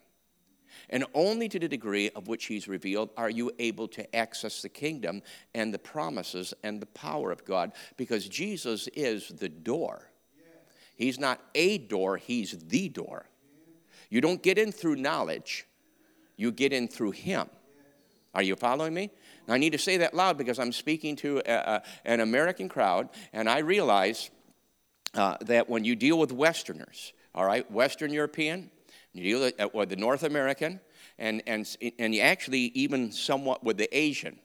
And only to the degree of which he's revealed are you able to access the kingdom and the promises and the power of God because Jesus is the door. He's not a door, He's the door. You don't get in through knowledge, you get in through Him. Are you following me? Now, I need to say that loud because I'm speaking to a, a, an American crowd, and I realize uh, that when you deal with Westerners, all right, Western European, you deal with, uh, with the North American, and, and, and actually even somewhat with the Asian,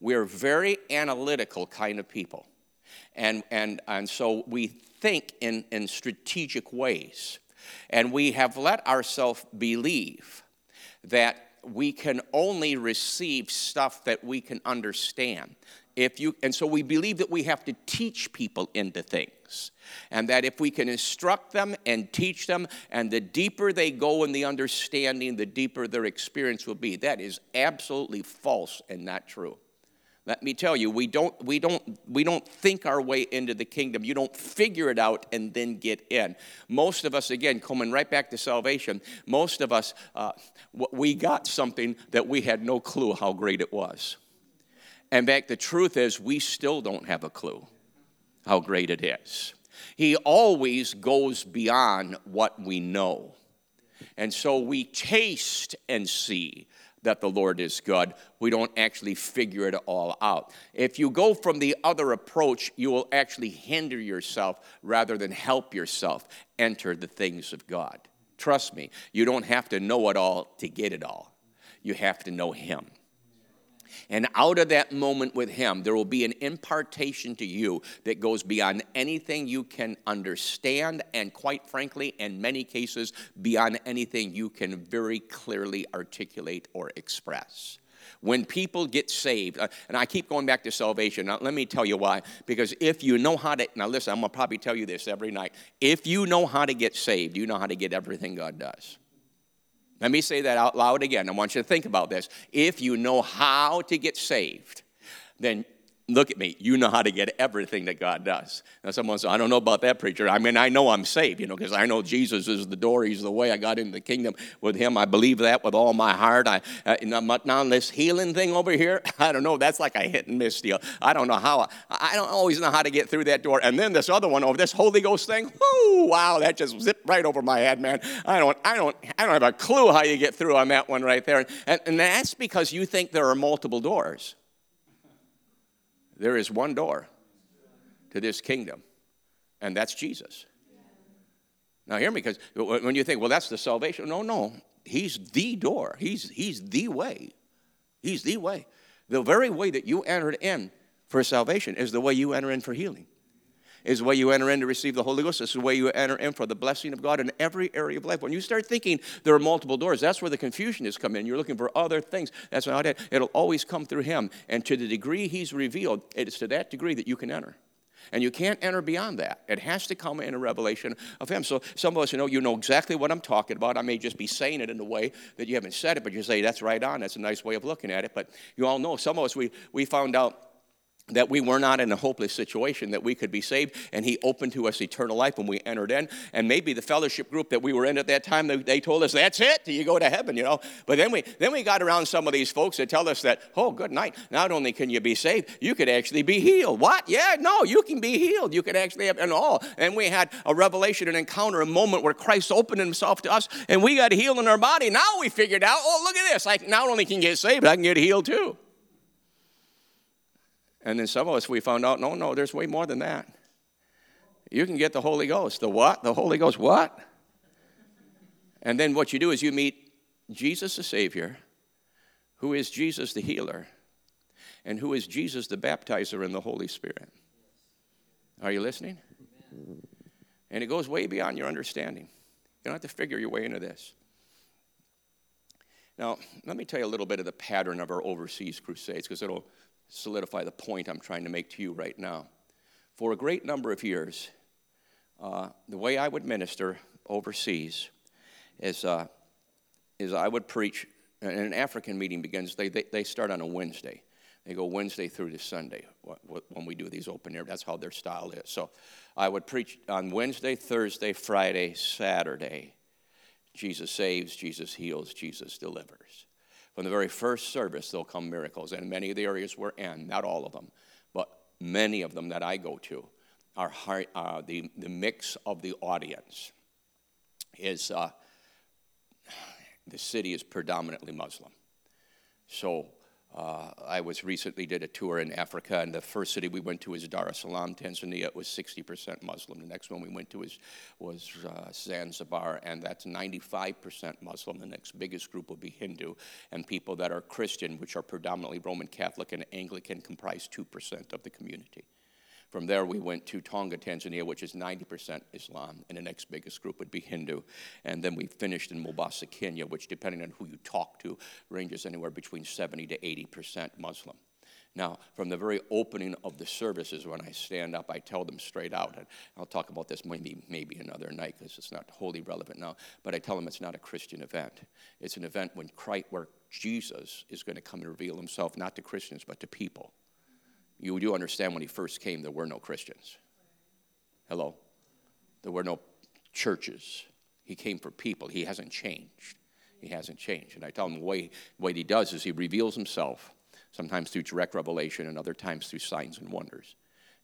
we're very analytical kind of people. And, and, and so we think in, in strategic ways. And we have let ourselves believe that we can only receive stuff that we can understand. If you, and so we believe that we have to teach people into things. And that if we can instruct them and teach them, and the deeper they go in the understanding, the deeper their experience will be. That is absolutely false and not true. Let me tell you, we don't, we, don't, we don't think our way into the kingdom. You don't figure it out and then get in. Most of us, again, coming right back to salvation, most of us, uh, we got something that we had no clue how great it was. In fact, the truth is, we still don't have a clue how great it is. He always goes beyond what we know. And so we taste and see that the Lord is good. We don't actually figure it all out. If you go from the other approach, you will actually hinder yourself rather than help yourself enter the things of God. Trust me, you don't have to know it all to get it all. You have to know Him. And out of that moment with Him, there will be an impartation to you that goes beyond anything you can understand, and quite frankly, in many cases, beyond anything you can very clearly articulate or express. When people get saved, uh, and I keep going back to salvation, now let me tell you why. Because if you know how to, now listen, I'm gonna probably tell you this every night. If you know how to get saved, you know how to get everything God does. Let me say that out loud again. I want you to think about this. If you know how to get saved, then look at me. You know how to get everything that God does. Now, someone says, I don't know about that, preacher. I mean, I know I'm saved, you know, because I know Jesus is the door. He's the way I got into the kingdom with Him. I believe that with all my heart. I, uh, now, this healing thing over here, I don't know. That's like a hit and miss deal. I don't know how. I, I don't always know how to get through that door. And then this other one over this Holy Ghost thing, whoo, wow, that just zipped right over my head, man. I don't, I don't, I don't have a clue how you get through on that one right there. And, and that's because you think there are multiple doors. There is one door to this kingdom, and that's Jesus. Now, hear me, because when you think, well, that's the salvation, no, no. He's the door, He's, he's the way. He's the way. The very way that you entered in for salvation is the way you enter in for healing is the way you enter in to receive the Holy Ghost. It's the way you enter in for the blessing of God in every area of life. When you start thinking there are multiple doors, that's where the confusion is coming in. You're looking for other things. That's not it. It'll always come through Him. And to the degree He's revealed, it is to that degree that you can enter. And you can't enter beyond that. It has to come in a revelation of Him. So some of us, you know, you know exactly what I'm talking about. I may just be saying it in a way that you haven't said it, but you say, that's right on. That's a nice way of looking at it. But you all know, some of us, we, we found out that we were not in a hopeless situation, that we could be saved, and He opened to us eternal life when we entered in. And maybe the fellowship group that we were in at that time, they, they told us, that's it, you go to heaven, you know. But then we, then we got around some of these folks that tell us that, oh, good night, not only can you be saved, you could actually be healed. What? Yeah, no, you can be healed. You could actually have, and all. And we had a revelation, an encounter, a moment where Christ opened Himself to us, and we got healed in our body. Now we figured out, oh, look at this, I not only can get saved, I can get healed too. And then some of us, we found out, no, no, there's way more than that. You can get the Holy Ghost. The what? The Holy Ghost, what? And then what you do is you meet Jesus the Savior, who is Jesus the healer, and who is Jesus the baptizer in the Holy Spirit. Are you listening? And it goes way beyond your understanding. You don't have to figure your way into this. Now, let me tell you a little bit of the pattern of our overseas crusades because it'll solidify the point I'm trying to make to you right now. For a great number of years, uh, the way I would minister overseas is, uh, is I would preach, and an African meeting begins, they, they, they start on a Wednesday. They go Wednesday through to Sunday when we do these open air. That's how their style is. So I would preach on Wednesday, Thursday, Friday, Saturday. Jesus saves, Jesus heals, Jesus delivers. From the very first service, there'll come miracles. And many of the areas we're in, not all of them, but many of them that I go to, heart, uh, the, the mix of the audience is uh, the city is predominantly Muslim. So uh, I was recently did a tour in Africa, and the first city we went to was Dar es Salaam, Tanzania. It was 60% Muslim. The next one we went to was, was uh, Zanzibar, and that's 95% Muslim. The next biggest group will be Hindu, and people that are Christian, which are predominantly Roman Catholic and Anglican, comprise 2% of the community. From there, we went to Tanga, Tanzania, which is 90% Islam, and the next biggest group would be Hindu. And then we finished in Mombasa, Kenya, which, depending on who you talk to, ranges anywhere between 70 to 80% Muslim. Now, from the very opening of the services, when I stand up, I tell them straight out, and I'll talk about this maybe, maybe another night because it's not wholly relevant now, but I tell them it's not a Christian event. It's an event when Christ, where Jesus is going to come and reveal himself, not to Christians, but to people. You do understand when he first came, there were no Christians. Hello? There were no churches. He came for people. He hasn't changed. He hasn't changed. And I tell him the way, what he does is he reveals himself, sometimes through direct revelation and other times through signs and wonders.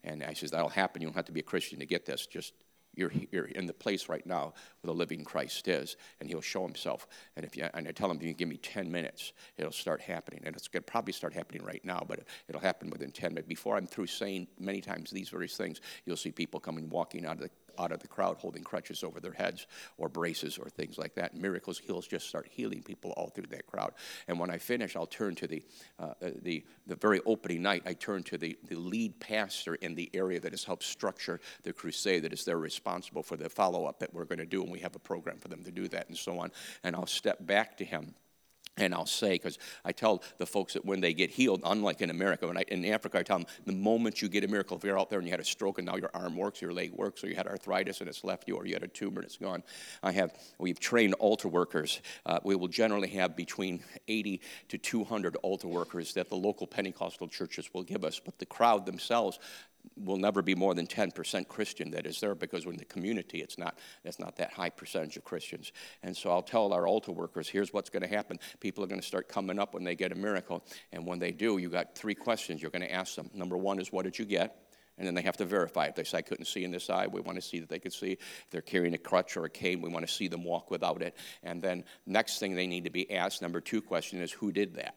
And I says, that'll happen. You don't have to be a Christian to get this. Just you're, in the place right now where the living Christ is, and he'll show himself. And, if you, and I tell him, if you give me 10 minutes, it'll start happening. And it's going to probably start happening right now, but it'll happen within 10 minutes. Before I'm through saying many times these various things, you'll see people coming walking out of the out of the crowd holding crutches over their heads or braces or things like that. Miracles, heals just start healing people all through that crowd. And when I finish, I'll turn to the, uh, uh, the, the very opening night, I turn to the, the lead pastor in the area that has helped structure the crusade, that is they're responsible for the follow up that we're going to do, and we have a program for them to do that and so on. And I'll step back to him and I'll say, because I tell the folks that when they get healed, unlike in America, when I, in Africa, I tell them the moment you get a miracle, if you're out there and you had a stroke and now your arm works, your leg works, or you had arthritis and it's left you, or you had a tumor and it's gone. I have, we've trained altar workers. Uh, we will generally have between 80 to 200 altar workers that the local Pentecostal churches will give us, but the crowd themselves will never be more than 10% Christian that is there because in the community it's not that's not that high percentage of Christians. And so I'll tell our altar workers, here's what's going to happen. People are going to start coming up when they get a miracle. And when they do, you got three questions you're going to ask them. Number one is what did you get? And then they have to verify. If they say, I couldn't see in this eye, we want to see that they could see. If they're carrying a crutch or a cane, we want to see them walk without it. And then next thing they need to be asked, number two question is, who did that?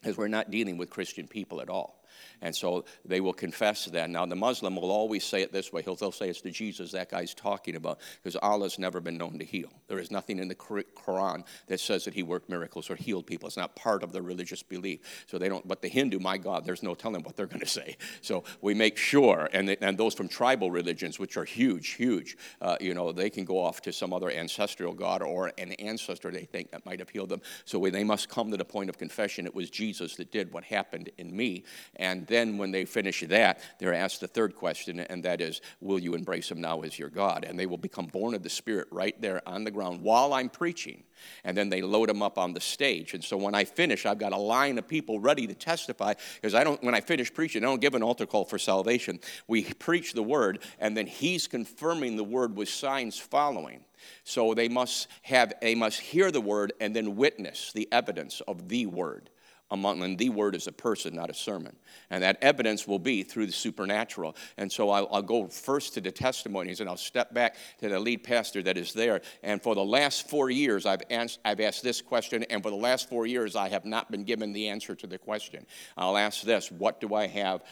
Because we're not dealing with Christian people at all. And so they will confess that. Now, the Muslim will always say it this way. He'll, they'll say it's the Jesus that guy's talking about because Allah's never been known to heal. There is nothing in the Quran that says that he worked miracles or healed people. It's not part of their religious belief. So they don't, but the Hindu, my God, there's no telling what they're going to say. So we make sure, and, and those from tribal religions, which are huge, huge, uh, you know, they can go off to some other ancestral God or an ancestor they think that might have healed them. So we, they must come to the point of confession. It was Jesus that did what happened in me. And then when they finish that, they're asked the third question, and that is, Will you embrace him now as your God? And they will become born of the Spirit right there on the ground while I'm preaching. And then they load them up on the stage. And so when I finish, I've got a line of people ready to testify because I don't, when I finish preaching, I don't give an altar call for salvation. We preach the word, and then he's confirming the word with signs following. So they must have, they must hear the word and then witness the evidence of the word among and the word is a person not a sermon. And that evidence will be through the supernatural. And so I'll, I'll, go first to the testimonies and i'll step back to the lead pastor that is there. And for the last four years i've asked, I've asked this question and for the last four years i have not been given the answer to the question. I'll ask this what do i have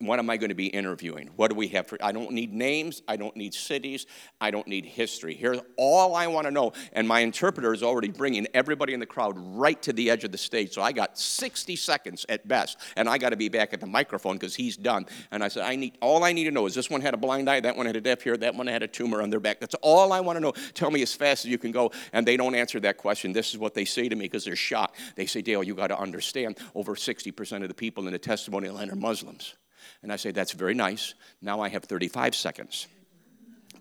what am I going to be interviewing? What do we have for? I don't need names. I don't need cities. I don't need history. Here's all I want to know. And my interpreter is already bringing everybody in the crowd right to the edge of the stage. So I got 60 seconds at best, and I got to be back at the microphone because he's done. And I said, I need all I need to know is this one had a blind eye, that one had a deaf ear, that one had a tumor on their back. That's all I want to know. Tell me as fast as you can go. And they don't answer that question. This is what they say to me because they're shocked. They say, Dale, you got to understand, over 60% of the people in the testimony line are Muslims. And I say, That's very nice. Now I have 35 seconds.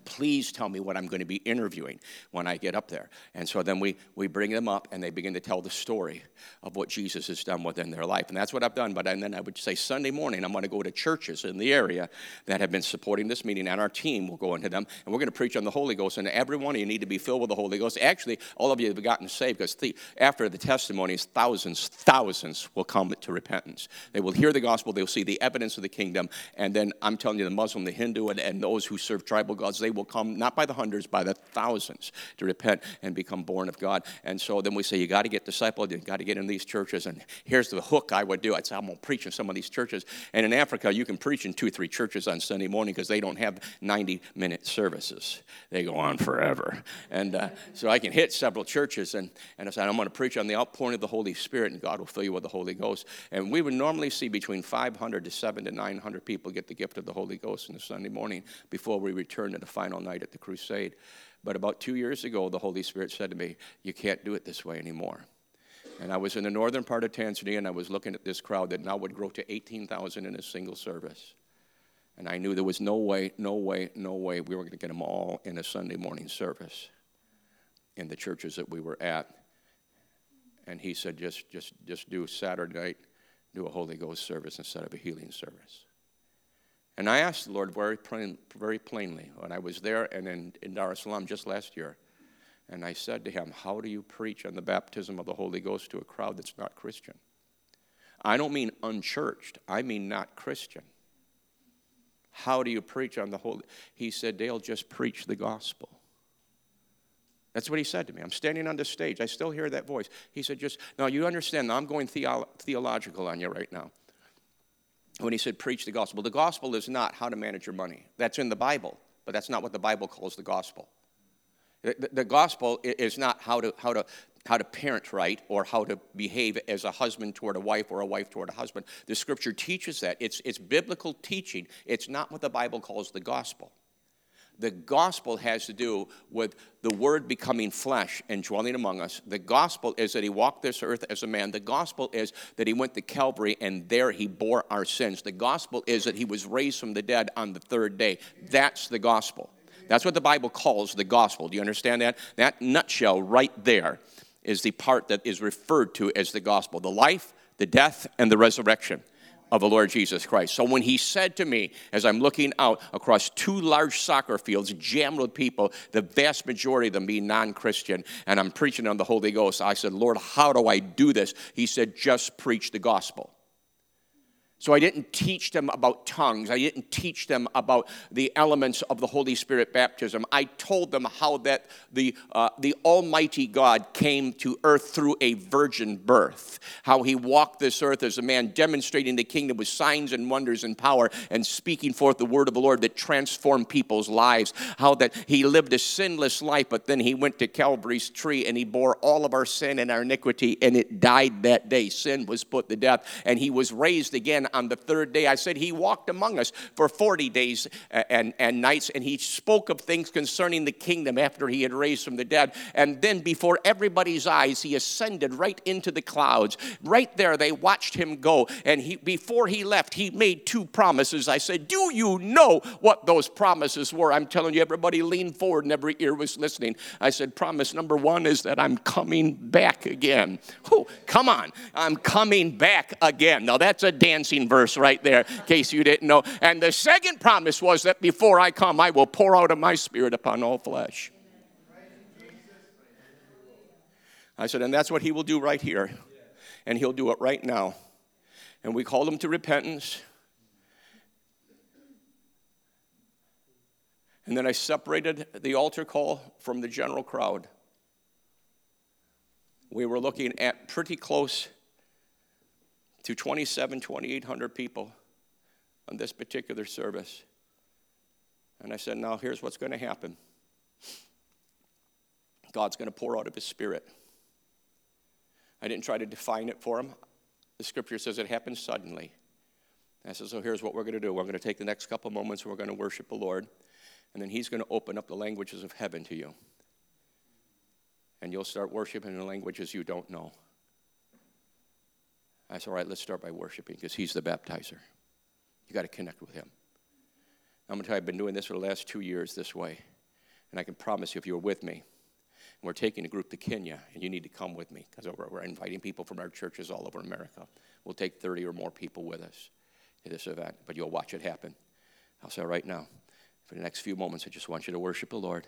Please tell me what I'm going to be interviewing when I get up there. And so then we, we bring them up and they begin to tell the story of what Jesus has done within their life. And that's what I've done. But and then I would say Sunday morning, I'm going to go to churches in the area that have been supporting this meeting, and our team will go into them, and we're going to preach on the Holy Ghost. And every one of you need to be filled with the Holy Ghost. Actually, all of you have gotten saved because the, after the testimonies, thousands, thousands will come to repentance. They will hear the gospel, they'll see the evidence of the kingdom, and then I'm telling you, the Muslim, the Hindu, and, and those who serve tribal gods, they will come not by the hundreds, by the thousands to repent and become born of God. And so then we say, you got to get discipled, you got to get in these churches. And here's the hook I would do. I'd say, I'm going to preach in some of these churches. And in Africa, you can preach in two three churches on Sunday morning because they don't have 90 minute services. They go on forever. And uh, so I can hit several churches and, and I said, I'm going to preach on the outpouring of the Holy Spirit, and God will fill you with the Holy Ghost. And we would normally see between 500 to 7 to 900 people get the gift of the Holy Ghost on a Sunday morning before we return to the final night at the crusade. But about two years ago, the Holy Spirit said to me, You can't do it this way anymore. And I was in the northern part of Tanzania, and I was looking at this crowd that now would grow to 18,000 in a single service. And I knew there was no way, no way, no way we were going to get them all in a Sunday morning service in the churches that we were at. And he said, just, just, just do Saturday night, do a Holy Ghost service instead of a healing service. And I asked the Lord very, plain, very plainly when I was there and in, in Dar es Salaam just last year. And I said to him, How do you preach on the baptism of the Holy Ghost to a crowd that's not Christian? I don't mean unchurched, I mean not Christian. How do you preach on the Holy? He said, Dale, just preach the gospel. That's what he said to me. I'm standing on the stage. I still hear that voice. He said, just, now you understand, I'm going theo- theological on you right now. When he said, preach the gospel, the gospel is not how to manage your money. That's in the Bible, but that's not what the Bible calls the gospel. The, the gospel is not how to, how to how to parent right or how to behave as a husband toward a wife or a wife toward a husband. The scripture teaches that. It's, it's biblical teaching, it's not what the Bible calls the gospel. The gospel has to do with the word becoming flesh and dwelling among us. The gospel is that he walked this earth as a man. The gospel is that he went to Calvary and there he bore our sins. The gospel is that he was raised from the dead on the third day. That's the gospel. That's what the Bible calls the gospel. Do you understand that? That nutshell right there is the part that is referred to as the gospel the life, the death, and the resurrection of the Lord Jesus Christ. So when he said to me, as I'm looking out across two large soccer fields jammed with people, the vast majority of them being non Christian, and I'm preaching on the Holy Ghost, I said, Lord, how do I do this? He said, just preach the gospel. So I didn't teach them about tongues. I didn't teach them about the elements of the Holy Spirit baptism. I told them how that the, uh, the Almighty God came to earth through a virgin birth, how he walked this earth as a man, demonstrating the kingdom with signs and wonders and power, and speaking forth the word of the Lord that transformed people's lives, how that he lived a sinless life, but then he went to Calvary's tree and he bore all of our sin and our iniquity, and it died that day. Sin was put to death, and he was raised again on the third day. I said, He walked among us for 40 days and, and nights, and He spoke of things concerning the kingdom after He had raised from the dead. And then, before everybody's eyes, He ascended right into the clouds. Right there, they watched Him go. And he, before He left, He made two promises. I said, Do you know what those promises were? I'm telling you, everybody leaned forward and every ear was listening. I said, Promise number one is that I'm coming back again. Oh, come on, I'm coming back again. Now, that's a dancing verse right there, in case you didn't know. And the second promise was that before I come, I will pour out of my spirit upon all flesh. I said, and that's what he will do right here. And he'll do it right now. And we called him to repentance. And then I separated the altar call from the general crowd. We were looking at pretty close to 27, 2,800 people on this particular service. And I said, Now here's what's going to happen God's going to pour out of His Spirit. I didn't try to define it for him. The scripture says it happens suddenly. I said, So here's what we're going to do. We're going to take the next couple moments and we're going to worship the Lord. And then He's going to open up the languages of heaven to you. And you'll start worshiping in languages you don't know. I said, all right, let's start by worshiping because he's the baptizer. You got to connect with him. I'm going to tell you, I've been doing this for the last two years this way. And I can promise you, if you're with me, we're taking a group to Kenya, and you need to come with me because we're, we're inviting people from our churches all over America. We'll take 30 or more people with us to this event, but you'll watch it happen. I'll say right now, for the next few moments, I just want you to worship the Lord.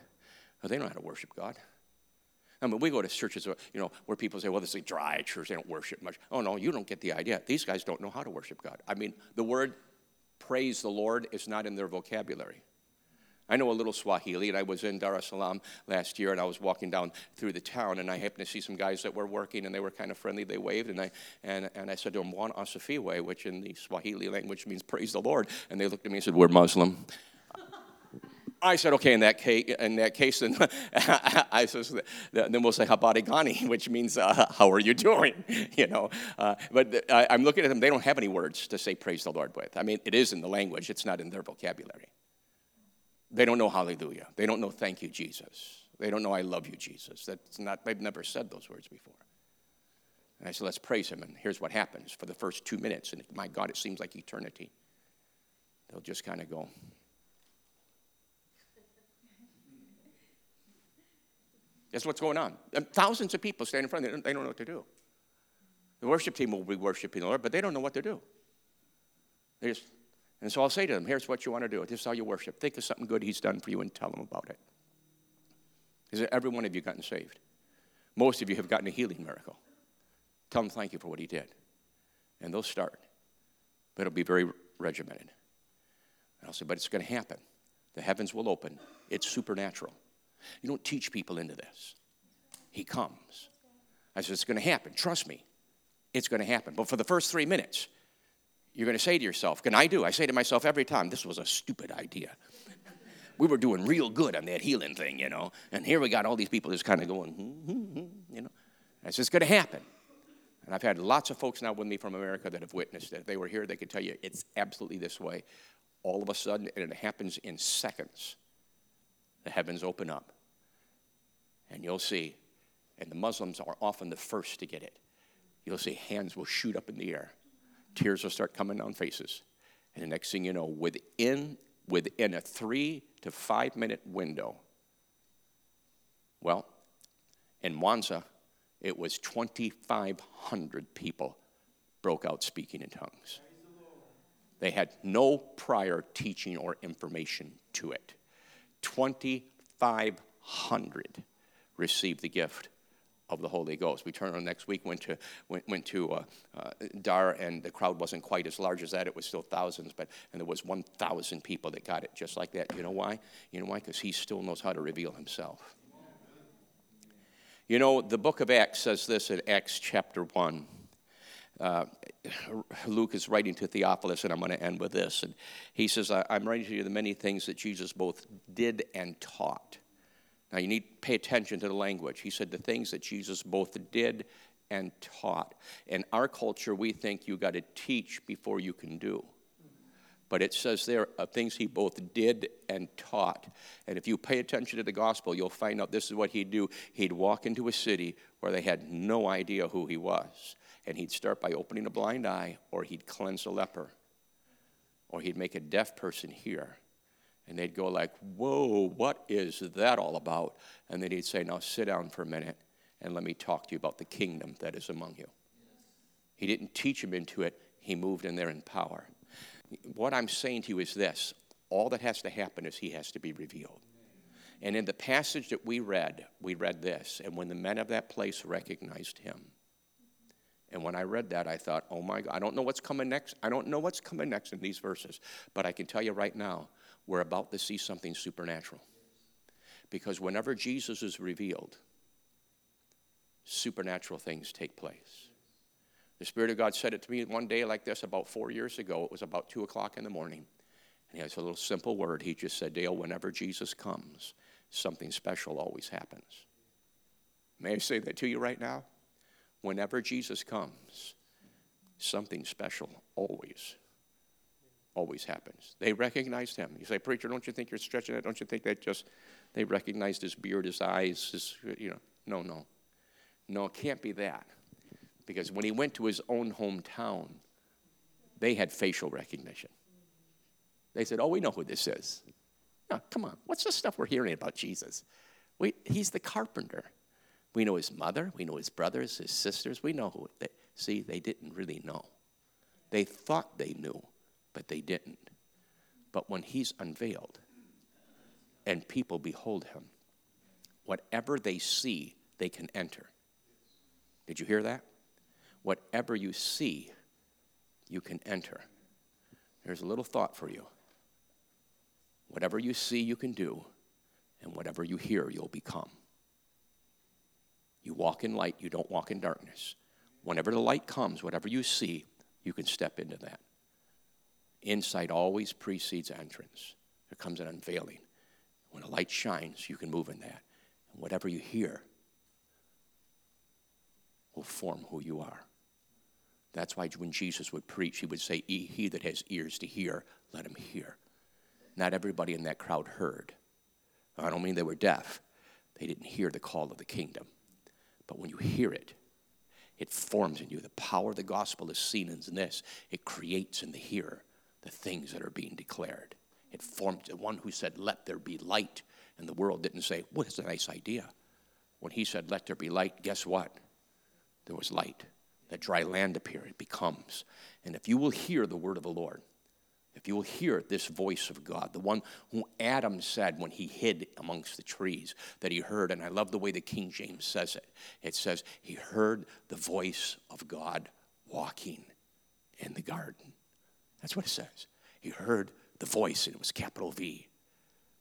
Well, they know how to worship God. I mean, we go to churches, you know, where people say, well, this is a dry church, they don't worship much. Oh, no, you don't get the idea. These guys don't know how to worship God. I mean, the word praise the Lord is not in their vocabulary. I know a little Swahili, and I was in Dar es Salaam last year, and I was walking down through the town, and I happened to see some guys that were working, and they were kind of friendly. They waved, and I, and, and I said to them, Wan Asifiwe, which in the Swahili language means praise the Lord. And they looked at me and said, We're Muslim. I said, okay, in that case, in that case then I says, then we'll say habari gani, which means uh, how are you doing? you know, uh, but I, I'm looking at them; they don't have any words to say praise the Lord with. I mean, it is in the language; it's not in their vocabulary. They don't know hallelujah. They don't know thank you, Jesus. They don't know I love you, Jesus. That's not. They've never said those words before. And I said, let's praise him. And here's what happens for the first two minutes. And my God, it seems like eternity. They'll just kind of go. That's what's going on. And thousands of people stand in front of them, they don't know what to do. The worship team will be worshiping the Lord, but they don't know what to do. They just, and so I'll say to them, here's what you want to do. This is how you worship. Think of something good he's done for you and tell them about it. Is every one of you gotten saved? Most of you have gotten a healing miracle. Tell them thank you for what he did. And they'll start. But it'll be very regimented. And I'll say, but it's going to happen. The heavens will open. It's supernatural. You don't teach people into this. He comes. I said, It's going to happen. Trust me. It's going to happen. But for the first three minutes, you're going to say to yourself, Can I do? I say to myself every time, This was a stupid idea. we were doing real good on that healing thing, you know. And here we got all these people just kind of going, hmm, hmm, hmm, you know. I said, It's going to happen. And I've had lots of folks now with me from America that have witnessed it. If they were here, they could tell you it's absolutely this way. All of a sudden, and it happens in seconds, the heavens open up and you'll see, and the Muslims are often the first to get it. You'll see hands will shoot up in the air, tears will start coming down faces. And the next thing you know, within, within a three to five minute window, well, in Mwanza, it was 2,500 people broke out speaking in tongues. They had no prior teaching or information to it. 2,500 received the gift of the Holy Ghost. We turned on next week, went to, went, went to uh, uh, Dar, and the crowd wasn't quite as large as that. It was still thousands, but and there was 1,000 people that got it just like that. You know why? You know why? Because he still knows how to reveal himself. You know, the book of Acts says this in Acts chapter 1. Uh, Luke is writing to Theophilus, and I'm going to end with this. And he says, I'm writing to you the many things that Jesus both did and taught now, you need to pay attention to the language. He said the things that Jesus both did and taught. In our culture, we think you got to teach before you can do. But it says there uh, things he both did and taught. And if you pay attention to the gospel, you'll find out this is what he'd do. He'd walk into a city where they had no idea who he was. And he'd start by opening a blind eye, or he'd cleanse a leper, or he'd make a deaf person hear and they'd go like, whoa, what is that all about? And then he'd say, now sit down for a minute and let me talk to you about the kingdom that is among you. He didn't teach him into it, he moved in there in power. What I'm saying to you is this all that has to happen is he has to be revealed. And in the passage that we read, we read this, and when the men of that place recognized him, and when I read that, I thought, oh my God, I don't know what's coming next. I don't know what's coming next in these verses, but I can tell you right now, we're about to see something supernatural. Because whenever Jesus is revealed, supernatural things take place. The Spirit of God said it to me one day like this about four years ago. It was about 2 o'clock in the morning. And he has a little simple word. He just said, Dale, whenever Jesus comes, something special always happens. May I say that to you right now? Whenever Jesus comes, something special always always happens. They recognized him. You say, Preacher, don't you think you're stretching it? Don't you think that just, they recognized his beard, his eyes, his, you know? No, no. No, it can't be that. Because when he went to his own hometown, they had facial recognition. They said, Oh, we know who this is. No, come on. What's the stuff we're hearing about Jesus? We, he's the carpenter. We know his mother. We know his brothers, his sisters. We know who. They, see, they didn't really know. They thought they knew, but they didn't. But when he's unveiled and people behold him, whatever they see, they can enter. Did you hear that? Whatever you see, you can enter. Here's a little thought for you. Whatever you see, you can do, and whatever you hear, you'll become. You walk in light, you don't walk in darkness. Whenever the light comes, whatever you see, you can step into that. Insight always precedes entrance. There comes an unveiling. When a light shines, you can move in that. And whatever you hear will form who you are. That's why when Jesus would preach, he would say, He that has ears to hear, let him hear. Not everybody in that crowd heard. I don't mean they were deaf, they didn't hear the call of the kingdom. But when you hear it, it forms in you. The power of the gospel is seen in this. It creates in the hearer the things that are being declared. It formed the one who said, Let there be light. And the world didn't say, What is a nice idea. When he said, Let there be light, guess what? There was light. That dry land appeared, it becomes. And if you will hear the word of the Lord, if you will hear this voice of God, the one who Adam said when he hid amongst the trees that he heard, and I love the way the King James says it. It says, He heard the voice of God walking in the garden. That's what it says. He heard the voice, and it was capital V,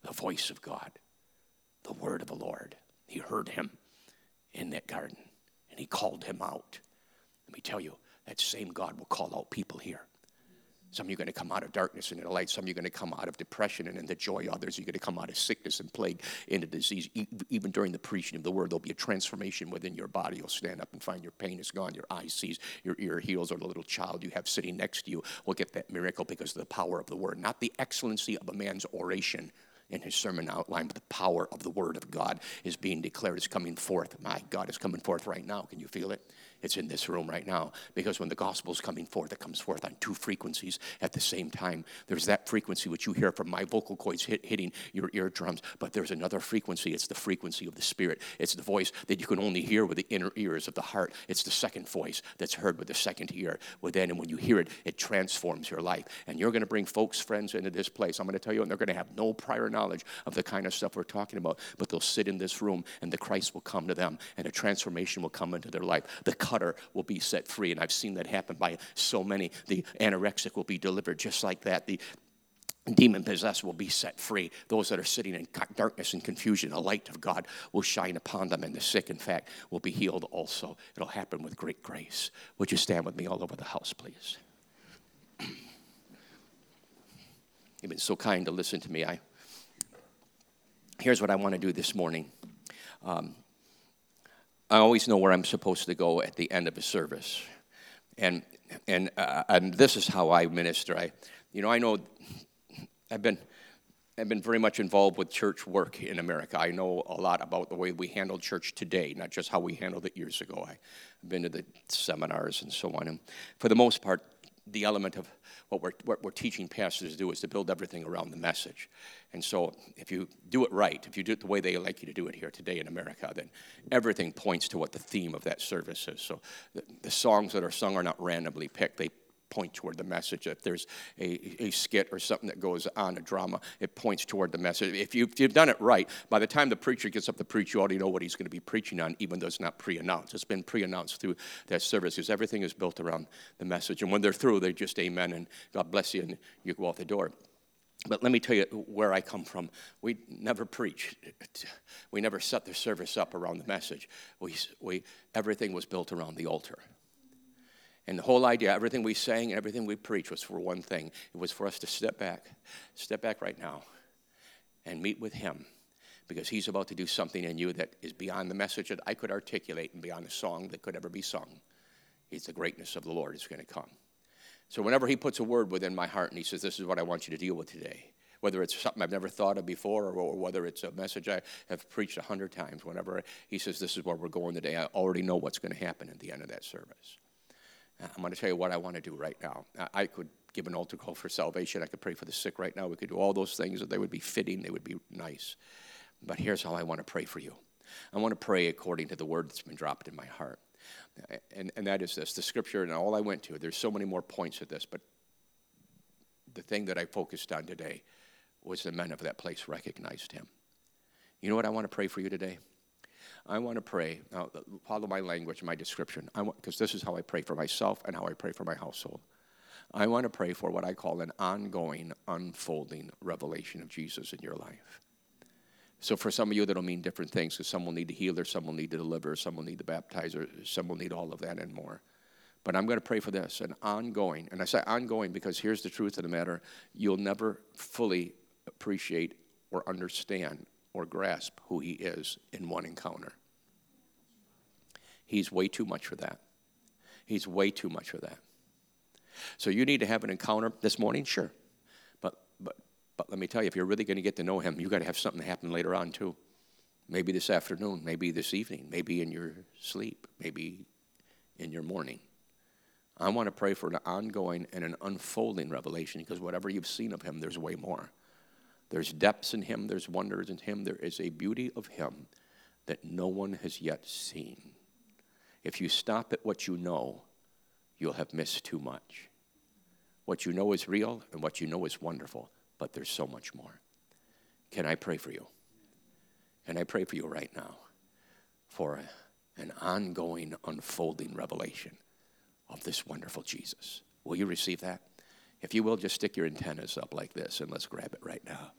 the voice of God, the word of the Lord. He heard him in that garden, and he called him out. Let me tell you, that same God will call out people here. Some of you are going to come out of darkness and into light. Some of you are going to come out of depression and into joy. Others you're going to come out of sickness and plague into disease. Even during the preaching of the word, there'll be a transformation within your body. You'll stand up and find your pain is gone, your eye sees, your ear heals, or the little child you have sitting next to you will get that miracle because of the power of the word, not the excellency of a man's oration in his sermon outline, but the power of the word of God is being declared, is coming forth. My God is coming forth right now. Can you feel it? It's in this room right now because when the gospel is coming forth, it comes forth on two frequencies at the same time. There's that frequency which you hear from my vocal cords hit, hitting your eardrums, but there's another frequency. It's the frequency of the Spirit. It's the voice that you can only hear with the inner ears of the heart. It's the second voice that's heard with the second ear within, and when you hear it, it transforms your life. And you're going to bring folks, friends into this place. I'm going to tell you, and they're going to have no prior knowledge of the kind of stuff we're talking about, but they'll sit in this room, and the Christ will come to them, and a transformation will come into their life. The cutter will be set free. And I've seen that happen by so many. The anorexic will be delivered just like that. The demon possessed will be set free. Those that are sitting in darkness and confusion, the light of God will shine upon them, and the sick, in fact, will be healed also. It'll happen with great grace. Would you stand with me all over the house, please? You've been so kind to listen to me. I here's what I want to do this morning. Um, I always know where I'm supposed to go at the end of a service. And, and, uh, and this is how I minister. I, you know, I know I've been, I've been very much involved with church work in America. I know a lot about the way we handle church today, not just how we handled it years ago. I've been to the seminars and so on. And for the most part, the element of what we're, what we're teaching pastors to do is to build everything around the message. And so, if you do it right, if you do it the way they like you to do it here today in America, then everything points to what the theme of that service is. So, the, the songs that are sung are not randomly picked, they point toward the message. If there's a, a skit or something that goes on, a drama, it points toward the message. If, you, have done it right, by the time the preacher gets up to preach, you already know what he's going to be preaching on, even though it's not pre announced. It's been pre announced through that service because everything is built around the message. And when they're through, they just amen and God bless you, and you go out the door. But let me tell you where I come from. We never preach. We never set the service up around the message. We, we, everything was built around the altar. And the whole idea, everything we sang, and everything we preached was for one thing. It was for us to step back, step back right now, and meet with Him because He's about to do something in you that is beyond the message that I could articulate and beyond the song that could ever be sung. It's the greatness of the Lord is going to come. So whenever He puts a word within my heart and He says, This is what I want you to deal with today, whether it's something I've never thought of before or, whether it's a message I have preached a hundred times, whenever He says, This is where we're going today, I already know what's going to happen at the end of that service. I'm going to tell you what I want to do right now. I could give an altar call for salvation. I could pray for the sick right now. We could do all those things that they would be fitting, they would be nice. But here's how I want to pray for you. I want to pray according to the word that's been dropped in my heart. And, and that is this the scripture, and all I went to, there's so many more points of this, but the thing that I focused on today was the men of that place recognized him. You know what I want to pray for you today? I want to pray. Now, follow my language, my description, because this is how I pray for myself and how I pray for my household. I want to pray for what I call an ongoing, unfolding revelation of Jesus in your life. So for some of you, that'll mean different things because some will need to healer, some will need to deliver, some will need to baptize, or some will need all of that and more. But I'm going to pray for this an ongoing, and I say ongoing because here's the truth of the matter you'll never fully appreciate or understand or grasp who He is in one encounter. He's way too much for that. He's way too much for that. So you need to have an encounter this morning, sure. But but but let me tell you, if you're really going to get to know him, you got to have something happen later on too. Maybe this afternoon, maybe this evening, maybe in your sleep, maybe in your morning. I want to pray for an ongoing and an unfolding revelation because whatever you've seen of him, there's way more. There's depths in him, there's wonders in him, there is a beauty of him that no one has yet seen. If you stop at what you know, you'll have missed too much. What you know is real and what you know is wonderful, but there's so much more. Can I pray for you? And I pray for you right now for an ongoing, unfolding revelation of this wonderful Jesus. Will you receive that? If you will, just stick your antennas up like this and let's grab it right now.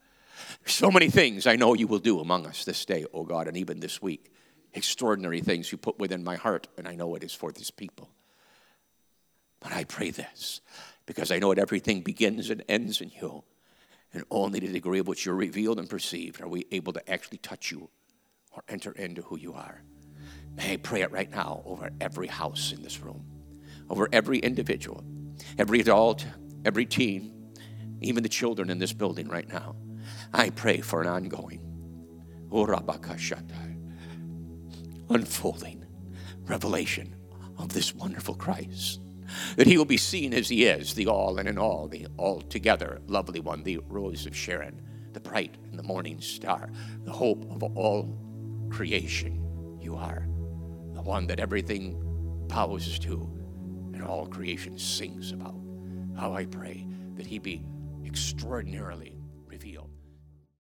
So many things I know you will do among us this day, O God, and even this week. Extraordinary things you put within my heart, and I know it is for this people. But I pray this because I know that everything begins and ends in you. And only to the degree of which you're revealed and perceived are we able to actually touch you or enter into who you are. May I pray it right now over every house in this room, over every individual, every adult, every teen, even the children in this building right now. I pray for an ongoing, oh, unfolding revelation of this wonderful Christ that he will be seen as he is, the all and in all, the altogether lovely one, the rose of Sharon, the bright and the morning star, the hope of all creation. You are the one that everything bows to and all creation sings about. How I pray that he be extraordinarily.